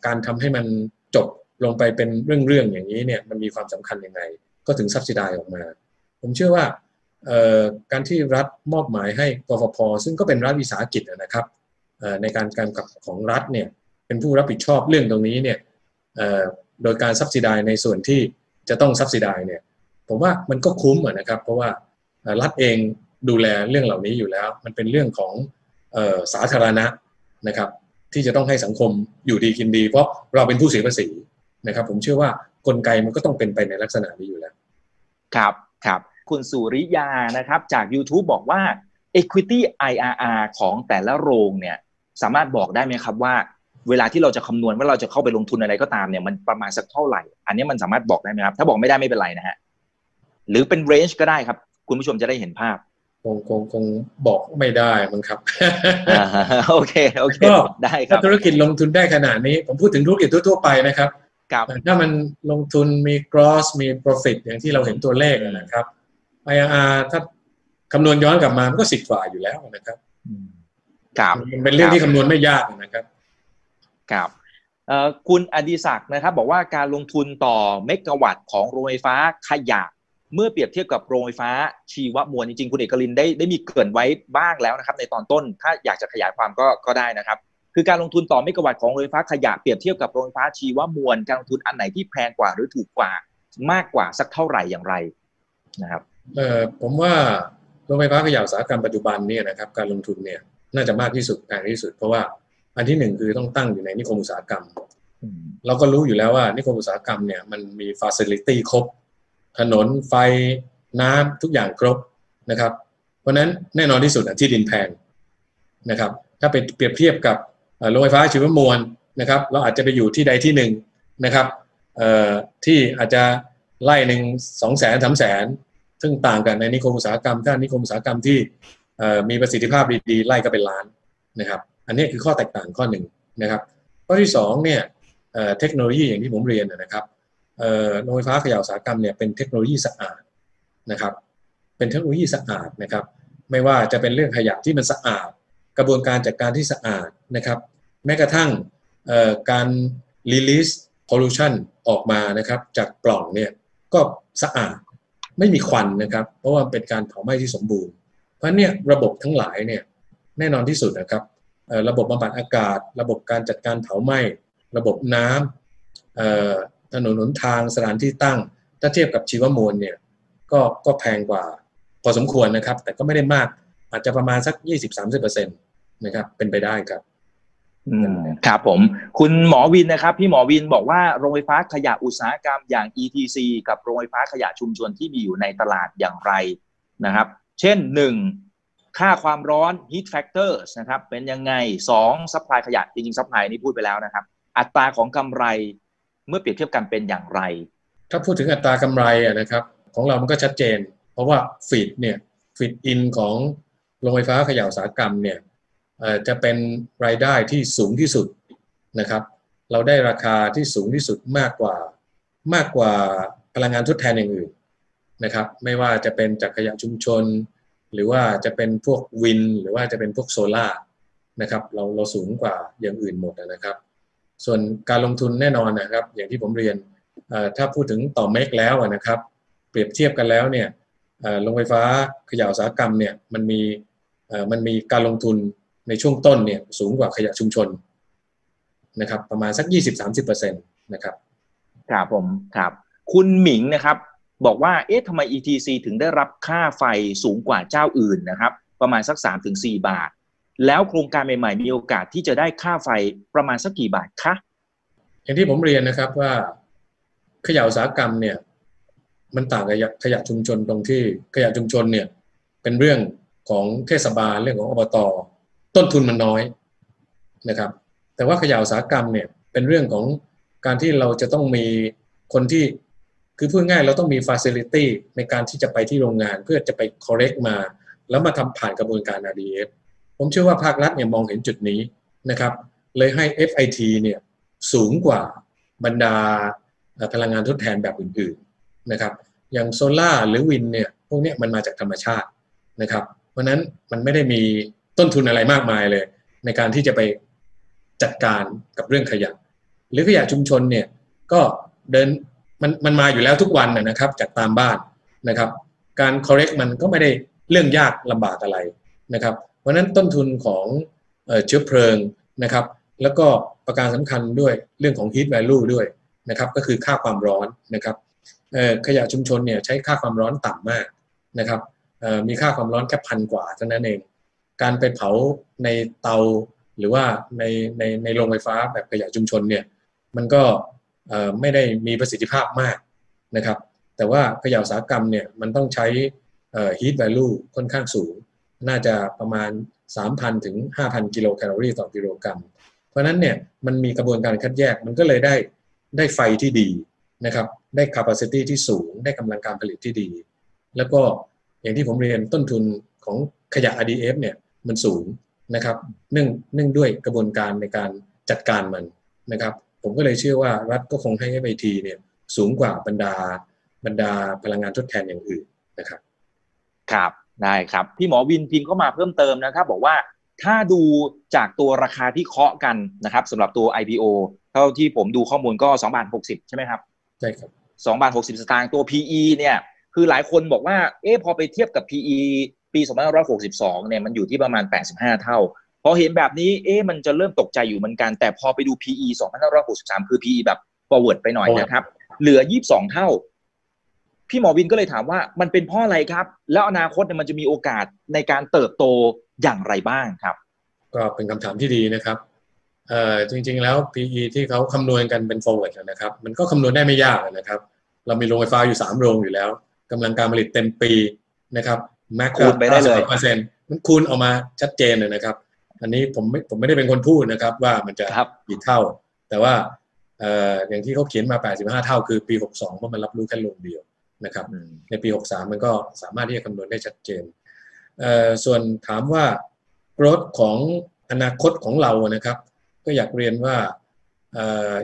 การทำให้มันจบลงไปเป็นเรื่องๆอย่างนี้เนี่ยมันมีความสำคัญยังไง ก็ถึงซับซิไดออกมา ผมเชื่อว่าการที่รัฐมอบหมายให้กฟผซึ่งก็เป็นรัฐวิสาหกิจนะครับในการการกับของรัฐเนี่ยเป็นผู้รับผิดชอบเรื่องตรงนี้เนี่ยโดยการซับซิไดในส่วนที่จะต้องซับซิไดเนี่ยผมว่ามันก็คุ้มนะครับ เพราะว่า รัฐเองดูแลเรื่องเหล่านี้อยู่แล้ว มันเป็นเรื่องของออสาธารณะนะครับ ที่จะต้องให้สังคมอยู่ดีกินดี เพราะเราเป็นผู้เสียภาษีนะครับ ผมเชื่อว่ากลไกมันก็ต้องเป็นไปในลักษณะนี้อยู่แล้ว ครับครับคุณสุริยานะครับ จาก YouTube บอกว่า Equity IRR ของแต่ละโรงเนี่ย สามารถบอกได้ไหมครับว่า เวลาที่เราจะคำนวณว่าเราจะเข้าไปลงทุนอะไรก็ตามเนี่ยมันประมาณสักเท่าไหร่ อันนี้มันสามารถบอกได้ไหมครับ ถ้าบอกไม่ได้ไม่เป็นไรนะฮะหรือเป็นเรนจ์ก็ได้ครับ คุณผู้ชมจะได้เห็นภาพ คงคงคงบอกไม่ได้มั้งครับอ่าโอเคโอเคก็ได้คถ้ารับธุรกิจลงทุนได้ขนาดนี้ ผมพูดถึงธุรกิจทั่วๆไปนะครับครับถ้ามันลงทุนมี gross มี profit อย่างที่เราเห็นตัวเลขอะนะครับ IRR ถ้าคำนวณย้อนกลับมามันก็สิบกว่าอยู่แล้วนะครับครับมันเป็นเรื่องที่คำนวณไม่ยากนะครับครับเอ่อคุณอดิศักดิ์นะครับ บอกว่าการลงทุนต่อเมกะวัตต์ของโรงไฟฟ้าขยะ เมื่อเปรียบเทียบกับโรงไฟฟ้าชีวมวลจริงๆ คุณเอกลินได้ได้มีเกริ่นไว้บ้างแล้วนะครับ ในตอนต้นถ้าอยากจะขยายความก็ก็ได้นะครับ คือการลงทุนต่อเมกะวัตต์ของโรงไฟฟ้าขยะเปรียบเทียบกับโรงไฟฟ้าชีวมวลการลงทุนอันไหนที่แพงกว่าหรือถูกกว่ามากกว่าสักเท่าไหร่อย่างไรนะครับเอ่อผมว่าโรงไฟฟ้าขยะอุตสาหกรรมปัจจุบันเนี่ยนะครับการลงทุนเนี่ยน่าจะมากที่สุดแพงที่สุด เพราะว่าอันที่หนึ่งคือต้องตั้งอยู่ในนิคมอุตสาหกรรมเราก็รู้อยู่แล้วว่านิคมอุตสาหกรรมเนี่ยมันมีฟ a ซิลิตี้ครบ ถนนไฟน้ำทุกอย่างครบนะครับ เพราะฉะนั้นแน่นอนที่สุดอะที่ดินแพงนะครับ ถ้าไปเปรียบเทียบกับโรงไฟฟ้าชีวมวลนะครับ เราอาจจะไปอยู่ที่ใดที่หนึ่งนะครับที่อาจจะไล่หนึ่งสองแสนสามแสนซึ่งต่างกันในนิคมอุตสาหกรรมถ้านิคมอุตสาหกรรมที่มีประสิทธิภาพดีๆไล่ก็เป็นล้านนะครับ อันนี้คือข้อแตกต่างข้อหนึ่งนะครับ ข้อที่สองเนี่ยเทคโนโลยีอย่างที่ผมเรียนนะครับ โรงไฟฟ้าขยะอุตสาหกรรมเนี่ยเป็นเทคโนโลยีสะอาดนะครับ เป็นเทคโนโลยีสะอาดนะครับ ไม่ว่าจะเป็นเรื่องขยะที่มันสะอาด กระบวนการจัดการที่สะอาดนะครับ แม้กระทั่งเอ่อการ release pollution ออกมานะครับ จากปล่องเนี่ยก็สะอาดไม่มีควันนะครับ เพราะว่าเป็นการเผาไหม้ที่สมบูรณ์ เพราะเนี่ยระบบทั้งหลายเนี่ยแน่นอนที่สุดนะครับเอ่อระบบบำบัดอากาศ ระบบการจัดการเผาไหม้ ระบบน้ำเอ่อ ถนนหนทางสถานที่ตั้ง ถ้าเทียบกับชีวมวลเนี่ยก็ก็แพงกว่าพอสมควรนะครับ แต่ก็ไม่ได้มากอาจจะประมาณสัก 20-30%นะครับ เป็นไปได้ครับครับผม คุณหมอวินนะครับ พี่หมอวินบอกว่าโรงไฟฟ้าขยะอุตสาหกรรมอย่าง ETC กับโรงไฟฟ้าขยะชุมชนที่มีอยู่ในตลาดอย่างไรนะครับ เช่นหนึ่งค่าความร้อน heat factors นะครับ เป็นยังไงสอง supply ขยะจริงๆ supply นี่พูดไปแล้วนะครับ อัตราของกำไร เมื่อเปรียบเทียบกันเป็นอย่างไร ถ้าพูดถึงอัตรากำไรนะครับ ของเรามันก็ชัดเจน เพราะว่า feed เนี่ย feed-in ของโรงไฟฟ้าขยะอุตสาหกรรมเนี่ยจะเป็นรายได้ที่สูงที่สุดนะครับ เราได้ราคาที่สูงที่สุดมากกว่ามากกว่าพลังงานทดแทนอย่างอื่นนะครับ ไม่ว่าจะเป็นจากขยะชุมชน หรือว่าจะเป็นพวก wind หรือว่าจะเป็นพวกโซล่าร์นะครับ เราเราสูงกว่าอย่างอื่นหมดนะครับ ส่วนการลงทุนแน่นอนนะครับ อย่างที่ผมเรียนถ้าพูดถึงต่อเมกแล้วนะครับ เปรียบเทียบกันแล้วเนี่ยโรงไฟฟ้าขยะอุตสาหกรรมเนี่ยมันมีมันมีการลงทุนในช่วงต้นเนี่ยสูงกว่าขยะชุมชนนะครับ ประมาณสัก 20-30%นะครับครับผมครับ คุณหมิงนะครับ บอกว่าเอ๊ะทำไม ETC ถึงได้รับค่าไฟสูงกว่าเจ้าอื่นนะครับ ประมาณสัก 3-4 บาท แล้วโครงการใหม่ ๆ มีโอกาสที่จะได้ค่าไฟประมาณสักกี่บาทคะอย่างที่ผมเรียนนะครับว่าขยะอุตสาหกรรมเนี่ยมันต่างกับขยะชุมชนตรงที่ขยะชุมชนเนี่ยเป็นเรื่องของเทศบาลเรื่องของอบตต้นทุนมันน้อยนะครับ แต่ว่าขยะอุตสาหกรรมเนี่ยเป็นเรื่องของการที่เราจะต้องมีคนที่คือพูดง่ายเราต้องมีฟ a ซิลิตี้ในการที่จะไปที่โรงงานเพื่อจะไป correct มา แล้วมาทำผ่านกระบวนการ RDF ผมเชื่อว่าภาครัฐเนี่ยมองเห็นจุดนี้นะครับ เลยให้ FIT เนี่ยสูงกว่าบรรดาพลังงานทดแทนแบบอื่นๆนะครับ อย่างโซล่าหรือวินเนี่ยพวกนี้มันมาจากธรรมชาตินะครับ เพราะนั้นมันไม่ได้มีต้นทุนอะไรมากมายเลย ในการที่จะไปจัดการกับเรื่องขยะ หรือขยะชุมชนเนี่ยก็เดินมันมันมาอยู่แล้วทุกวันนะครับ จากตามบ้านนะครับ การ correct มันก็ไม่ได้เรื่องยากลำบากอะไรนะครับ ราะนั้นต้นทุนของเชื้อเพลิงนะครับ แล้วก็ประการสำคัญด้วยเรื่องของ heat value ด้วยนะครับก็คือค่าความร้อนนะครับขยะชุมชนเนี่ยใช้ค่าความร้อนต่ำมากนะครับมีค่าความร้อนแค่พันกว่าเท่านั้นเอง การไปเผาในเตาหรือว่าในในในโรงไฟฟ้าแบบขยะชุมชนเนี่ยมันก็ไม่ได้มีประสิทธิภาพมากนะครับ แต่ว่าขยะอุตสาหกรรมเนี่ยมันต้องใช้ heat value ค่อนข้างสูง น่าจะประมาณ 3,000 ถึง 5,000 กิโลแคลอรี่ต่อกิโลกรัม เพราะนั้นเนี่ยมันมีกระบวนการคัดแยกมันก็เลยได้ได้ไฟที่ดีนะครับได้ capacity ที่สูง ได้กำลังการผลิตที่ดี แล้วก็อย่างที่ผมเรียนต้นทุนของขยะ RDF เนี่ยมันสูงนะครับเนื่องเนื่องด้วยกระบวนการในการจัดการมันนะครับ ผมก็เลยเชื่อว่ารัฐก็คงให้ FIT เนี่ยสูงกว่าบรรดาบรรดาพลังงานทดแทนอย่างอื่นนะครับ ครับ ได้ครับ พี่หมอวินพิมพ์เข้ามาเพิ่มเติมนะครับ บอกว่าถ้าดูจากตัวราคาที่เคาะกันนะครับสำหรับตัว IPO เท่าที่ผมดูข้อมูลก็2บาท60 ใช่ไหมครับ ใช่ครับ2บาท60 สตางค์ตัว PE เนี่ย คือหลายคนบอกว่า เอ๊ะพอไปเทียบกับ PE ปี2562 เนี่ยมันอยู่ที่ประมาณ 85 เท่า พอเห็นแบบนี้เอ๊ะมันจะเริ่มตกใจอยู่เหมือนกัน แต่พอไปดู PE 2563 คือ PE แบบ forward ไปหน่อยนะครับ เหลือ 22 เท่า พี่หมอวินก็เลยถามว่ามันเป็นเพราะอะไรครับ แล้วอนาคตมันจะมีโอกาสในการเติบโตอย่างไรบ้างครับ ก็เป็นคำถามที่ดีนะครับเอ่อจริงๆแล้ว PE ที่เขาคำนวณกันเป็น forward นะครับ มันก็คำนวณได้ไม่ยากนะครับ เรามีโรงไฟฟ้าอยู่ 3 โรงอยู่แล้วกำลังการผลิตเต็มปีนะครับแม็กคูณไปได้เลยเปอร์เซ็นต์มันคูณออกมาชัดเจนเลยนะครับ อันนี้ผมไม่ผมไม่ได้เป็นคนพูดนะครับ ว่ามันจะกี่เท่า แต่ว่าอย่างที่เขาเขียนมา 85 เท่า คือปี 62 เพราะมันรับรู้แค่ลงเดียว นะครับ ในปี 63 มันก็สามารถที่จะคำนวณได้ชัดเจน ส่วนถามว่ารถของอนาคตของเรานะครับ ก็อยากเรียนว่า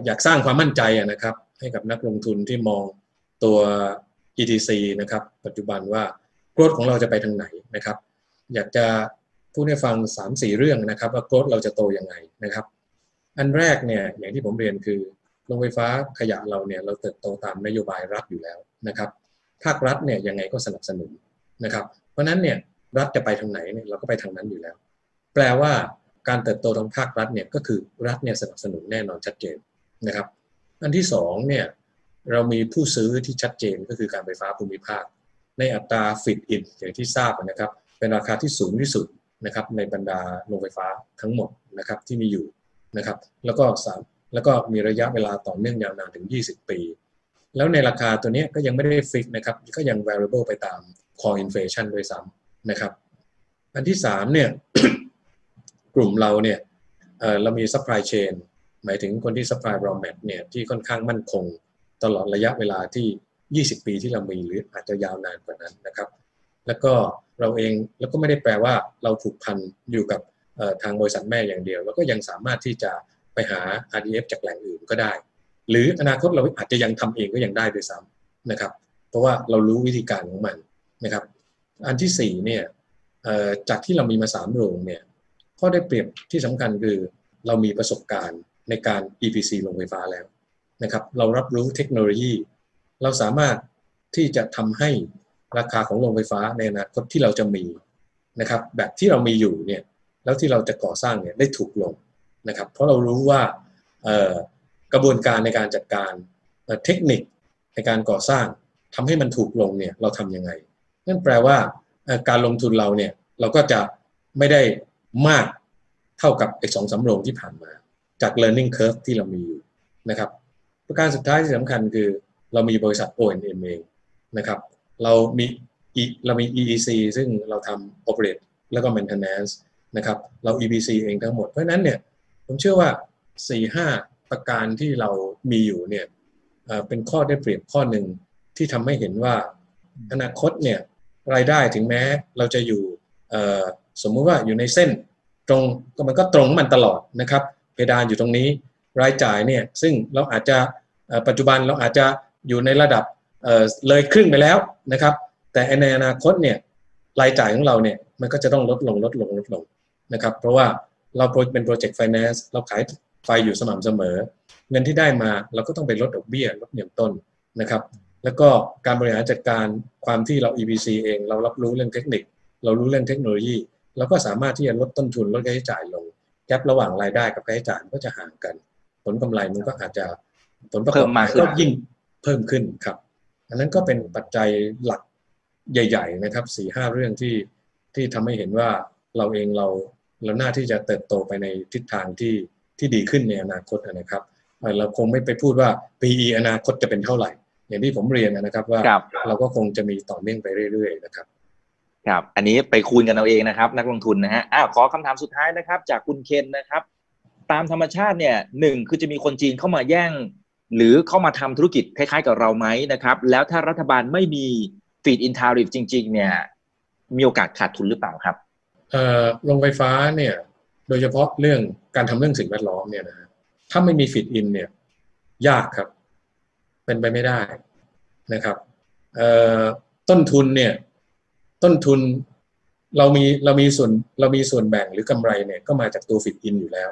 อยากสร้างความมั่นใจนะครับ ให้กับนักลงทุนที่มองตัว ETC นะครับ ปัจจุบันว่ากรถของเราจะไปทางไหนนะครับ อยากจะพูดให้ฟังสามสี่เรื่องนะครับ ว่าโกรธเราจะโตยังไงนะครับ อันแรกเนี่ยอย่างที่ผมเรียนคือโรงไฟฟ้าขยะเราเนี่ยเราเติบโตตามนโยบายรัฐอยู่แล้วนะครับ ภาครัฐเนี่ยยังไงก็สนับสนุนนะครับ เพราะนั้นเนี่ยรัฐจะไปทางไหนเนี่ยเราก็ไปทางนั้นอยู่แล้ว แปลว่าการเติบโตทางภาครัฐเนี่ยก็คือรัฐเนี่ยสนับสนุนแน่นอนชัดเจนนะครับ อันที่สองเนี่ยเรามีผู้ซื้อที่ชัดเจนก็คือการไฟฟ้าภูมิภาค ในอัตราฟิตอินอย่างที่ทราบนะครับ เป็นราคาที่สูงที่สุดนะครับในบรรดาโรงไฟฟ้าทั้งหมดนะครับที่มีอยู่นะครับ แล้วก็สามแล้วก็มีระยะเวลาต่อเนื่องยาวนานถึง 20 ปี แล้วในราคาตัวนี้ก็ยังไม่ได้ฟิกนะครับก็ยัง variable ไปตาม core inflation ด้วยซ้ำนะครับ อันที่3เนี่ยกลุ่มเราเนี่ยเรามี supply chain หมายถึงคนที่ supply raw mat เนี่ยที่ค่อนข้างมั่นคงตลอดระยะเวลาที่ 20 ปีที่เรามีหรืออาจจะยาวนานกว่านั้นนะครับ แล้วก็เราเองแล้วก็ไม่ได้แปลว่าเราผูกพันอยู่กับทางบริษัทแม่อย่างเดียว แล้วก็ยังสามารถที่จะไปหา RDF จากแหล่งอื่นก็ได้ หรืออนาคตเราอาจจะยังทำเองก็ยังได้ด้วยซ้ำนะครับ เพราะว่าเรารู้วิธีการของมันนะครับ อันที่4เนี่ยจากที่เรามีมา3โรงเนี่ยข้อได้เปรียบที่สำคัญคือเรามีประสบการณ์ในการ EPC โรงไฟฟ้าแล้วนะครับเรารับรู้เทคโนโลยี เราสามารถที่จะทำให้ราคาของโรงไฟฟ้าในอนาคตที่เราจะมีนะครับแบบที่เรามีอยู่เนี่ยแล้วที่เราจะก่อสร้างเนี่ยได้ถูกลงนะครับเพราะเรารู้ว่า กระบวนการในการจัดการเทคนิคในการก่อสร้างทำให้มันถูกลงเนี่ยเราทํำยังไง นั่นแปลว่าการลงทุนเราเนี่ยเราก็จะไม่ได้มากเท่ากับไอ้สองสำโรงที่ผ่านมา จาก learning curve ที่เรามีอยู่นะครับ ประการสุดท้ายที่สำคัญคือเรามีบริษัท O&M เองนะครับ เรามีเรามี EEC ซึ่งเราทำ operate แล้วก็ maintenance นะครับ เรา EBC เองทั้งหมด เพราะนั้นเนี่ยผมเชื่อว่า 4-5 ประการที่เรามีอยู่เนี่ยเป็นข้อได้เปรียบข้อหนึ่งที่ทำให้เห็นว่าอนาคตเนี่ยรายได้ถึงแม้เราจะอยู่สมมุติว่าอยู่ในเส้นตรงก็มันก็ตรงมันตลอดนะครับ เพดานอยู่ตรงนี้รายจ่ายเนี่ยซึ่งเราอาจจะปัจจุบันเราอาจจะอยู่ในระดับเลยครึ่งไปแล้วนะครับ แต่ในอนาคตเนี่ยรายจ่ายของเราเนี่ยมันก็จะต้องลดลงลดลงลดลงนะครับ เพราะว่าเราเป็นโปรเจกต์ไฟแนนซ์เราขาย ไฟอยู่สม่ำเสมอ เงินที่ได้มาเราก็ต้องไปลดดอกเบี้ยลดเงินต้นนะครับ แล้วก็การบริหารจัดการความที่เรา EBC เองเรารับรู้เรื่องเทคนิค เรารู้เรื่องเทคโนโลยีเราก็สามารถที่จะลดต้นทุนลดค่าใช้จ่ายลงแกลบระหว่างรายได้กับค่าใช้จ่ายก็จะห่างกัน ผลกำไรมันก็อาจจะผลประกอบการก็ยิ่งเพิ่มขึ้นครับ อันนั้นก็เป็นปัจจัยหลักใหญ่ ๆ นะครับสี่ห้าเรื่องที่ที่ทำให้เห็นว่าเราเองเราเราหน้าที่จะเติบโตไปในทิศทางที่ ที่ดีขึ้นในอนาคตนะครับเราคงไม่ไปพูดว่า PE อนาคตจะเป็นเท่าไหร่ อย่างที่ผมเรียนนะครับว่าเราก็คงจะมีต่อเนื่องไปเรื่อยๆนะครับครับ อันนี้ไปคูณกันเอาเองนะครับ นักลงทุนนะฮะอ้าวขอคำถามสุดท้ายนะครับ จากคุณเคนนะครับ ตามธรรมชาติเนี่ยหนึ่งคือจะมีคนจีนเข้ามาแย่ง หรือเข้ามาทำธุรกิจคล้ายๆกับเราไหมนะครับ แล้วถ้ารัฐบาลไม่มีฟีดอินทาริฟจริง ๆ เนี่ย มีโอกาสขาดทุนหรือเปล่าครับเอ่อโรงไฟฟ้าเนี่ย โดยเฉพาะเรื่องการทำเรื่องสิ่งแวดล้อมเนี่ยนะถ้าไม่มี feed-in เนี่ยยากครับ เป็นไปไม่ได้นะครับต้นทุนเนี่ยต้นทุนเรามีเรามีส่วนเรามีส่วนแบ่งหรือกำไรเนี่ยก็มาจากตัว feed-in อยู่แล้ว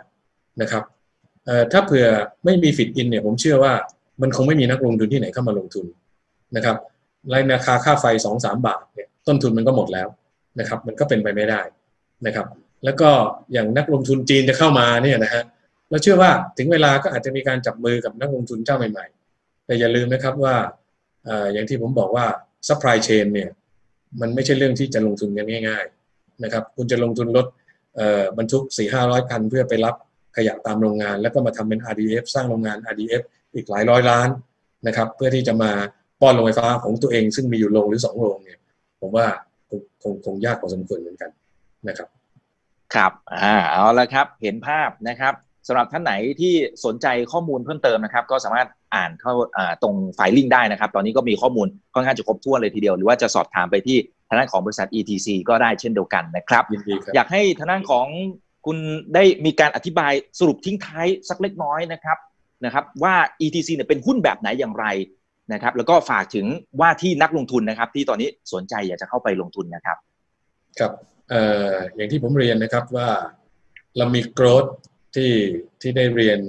นะครับถ้าเผื่อไม่มี feed-in เนี่ยผมเชื่อว่ามันคงไม่มีนักลงทุนที่ไหนเข้ามาลงทุนนะครับราคาค่าไฟสองสามบาทเนี่ยต้นทุนมันก็หมดแล้วนะครับ มันก็เป็นไปไม่ได้นะครับ แล้วก็อย่างนักลงทุนจีนจะเข้ามาเนี่ยนะฮะเราเชื่อว่าถึงเวลาก็อาจจะมีการจับมือกับนักลงทุนเจ้าใหม่ๆ แต่อย่าลืมนะครับว่าอย่างที่ผมบอกว่า supply chain เนี่ยมันไม่ใช่เรื่องที่จะลงทุนกันง่าย ๆนะครับ คุณจะลงทุนรถบรรทุก 4 5 0 0 คัน เพื่อไปรับขยะตามโรงงาน แล้วก็มาทำเป็น RDF สร้างโรงงาน RDF อีกหลายร้อยล้านนะครับ เพื่อที่จะมาป้อนโรงไฟฟ้าของตัวเองซึ่งมีอยู่โรงหรือสองโรงเนี่ยผมว่าคงคงยากพอสมควรเหมือนกันนะครับ ครับอ่าเอาละครับ เห็นภาพนะครับสำหรับท่านไหนที่สนใจข้อมูลเพิ่มเติมนะครับ ก็สามารถอ่านเข้าตรงไฟล์ลิงก์ได้นะครับ ตอนนี้ก็มีข้อมูลค่อนข้างจะครบถ้วนเลยทีเดียว หรือว่าจะสอบถามไปที่ทางด้านของบริษัท ETC ก็ได้เช่นเดียวกันนะครับยินดีครับอยากให้ทางด้านของคุณได้มีการอธิบายสรุปทิ้งท้ายสักเล็กน้อยนะครับนะครับ ว่า ETC เนี่ยเป็นหุ้นแบบไหนอย่างไรนะครับ แล้วก็ฝากถึงว่าที่นักลงทุนนะครับ ที่ตอนนี้สนใจอยากจะเข้าไปลงทุนนะครับ ครับเอย่างที่ผมเรียนนะครับว่าเรามีโกรดที่ที่ได้เรียน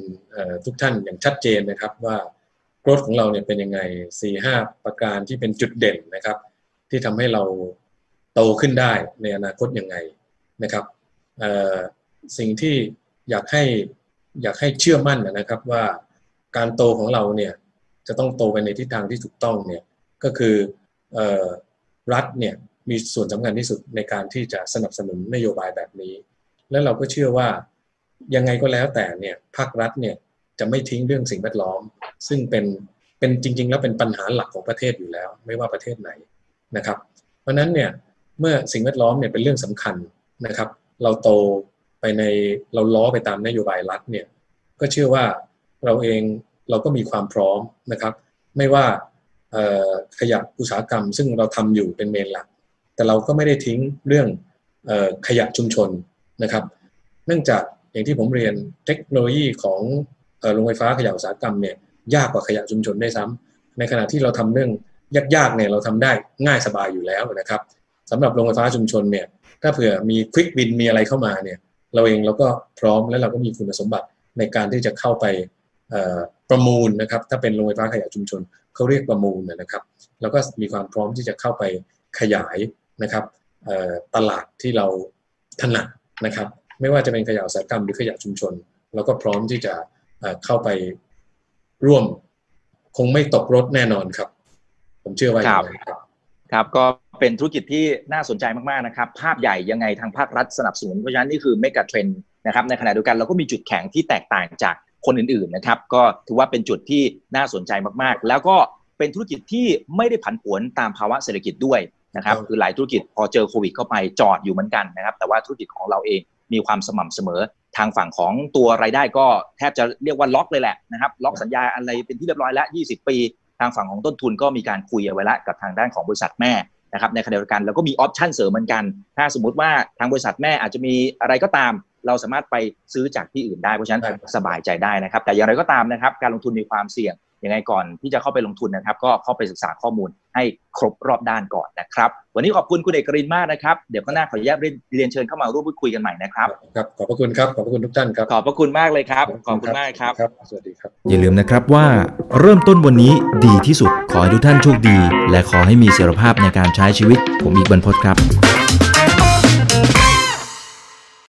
ทุกท่านอย่างชัดเจนนะครับว่าโกรธของเราเนี่ยเป็นยังไงสี่ห้าประการที่เป็นจุดเด่นนะครับ ที่ทำให้เราโตขึ้นได้ในอนาคตยังไงนะครับสิ่งที่อยากให้อยากให้เชื่อมั่นนะครับว่าการโตของเราเนี่ยจะต้องโตไปในทิศทางที่ถูกต้องเนี่ยก็คือรัฐเนี่ย มีส่วนสำคัญที่สุดในการที่จะสนับสนุนนโยบายแบบนี้ และเราก็เชื่อว่ายังไงก็แล้วแต่เนี่ยภาครัฐเนี่ยจะไม่ทิ้งเรื่องสิ่งแวดล้อม ซึ่งเป็นเป็นจริง ๆ แล้วเป็นปัญหาหลักของประเทศอยู่แล้ว ไม่ว่าประเทศไหนนะครับ เพราะนั้นเนี่ยเมื่อสิ่งแวดล้อมเนี่ยเป็นเรื่องสำคัญนะครับ เราโตไปในเราล้อไปตามนโยบายรัฐเนี่ยก็เชื่อว่าเราเองเราก็มีความพร้อมนะครับ ไม่ว่าขยะอุตสาหกรรม ซึ่งเราทำอยู่เป็นเมนหลัก แต่เราก็ไม่ได้ทิ้งเรื่องขยะชุมชนนะครับ เนื่องจากอย่างที่ผมเรียนเทคโนโลยีของโรงไฟฟ้าขยะอุตสาหกรรมเนี่ยยากกว่าขยะชุมชนได้ซ้ำในขณะที่เราทำเรื่องยากๆเนี่ยเราทำได้ง่ายสบายอยู่แล้วนะครับสำหรับโรงไฟฟ้าชุมชนเนี่ยถ้าเผื่อมีควิกบินมีอะไรเข้ามาเนี่ยเราเองเราก็พร้อมและเราก็มีคุณสมบัติในการที่จะเข้าไปประมูลนะครับ ถ้าเป็นโรงไฟฟ้าขยะชุมชนเขาเรียกประมูลนะครับเราก็มีความพร้อมที่จะเข้าไปขยาย นะครับตลาดที่เราถนัดนะครับ ไม่ว่าจะเป็นขยะอุตสาหกรรมหรือขยะชุมชนเราก็พร้อมที่จะเข้าไปร่วม คงไม่ตกรถแน่นอนครับ ผมเชื่อว่าอย่างนั้นครับครับก็เป็นธุรกิจที่น่าสนใจมากๆนะครับ ภาพใหญ่ยังไงทางภาครัฐสนับสนุนเพราะฉะนั้นนี่คือเมกะเทรนด์นะครับในขณะเดียวกันเราก็มีจุดแข็งที่แตกต่างจากคนอื่นๆนะครับ ก็ถือว่าเป็นจุดที่น่าสนใจมากๆ แล้วก็เป็นธุรกิจที่ไม่ได้ผันผวนตามภาวะเศรษฐกิจด้วย นะครับคือหลายธุรกิจพอเจอโควิดเข้าไปจอดอยู่เหมือนกันนะครับ แต่ว่าธุรกิจของเราเองมีความสม่ำเสมอทางฝั่งของตัวรายได้ก็แทบจะเรียกว่าล็อกเลยแหละนะครับล็อกสัญญาอะไรเป็นที่เรียบร้อยแล้ว 20 ปี ทางฝั่งของต้นทุนก็มีการคุยเอาไว้แล้วกับทางด้านของบริษัทแม่นะครับในขณะเดียวกันเราก็มีออปชั่นเสริมเหมือนกัน ถ้าสมมุติว่าทางบริษัทแม่อาจจะมีอะไรก็ตาม เราสามารถไปซื้อจากที่อื่นได้เพราะฉะนั้นสบายใจได้นะครับ แต่อย่างไรก็ตามนะครับ การลงทุนมีความเสี่ยง ยังไงก่อนที่จะเข้าไปลงทุนนะครับ ก็เข้าไปศึกษาข้อมูลให้ครบรอบด้านก่อนนะครับ วันนี้ขอบคุณคุณเอกรินมากนะครับ เดี๋ยวก็น่าขออนุญาตเรียนเชิญเข้ามาร่วมพูดคุยกันใหม่นะครับครับขอบพระคุณครับขอบพระคุณทุกท่านครับขอบพระคุณมากเลยครับขอบคุณมากครับครับสวัสดีครับ อย่าลืมนะครับว่า เริ่มต้นวันนี้ดีที่สุดขอให้ทุกท่านโชคดี และขอให้มีเสรีภาพในการใช้ชีวิต ผมอีกบรรพตครับ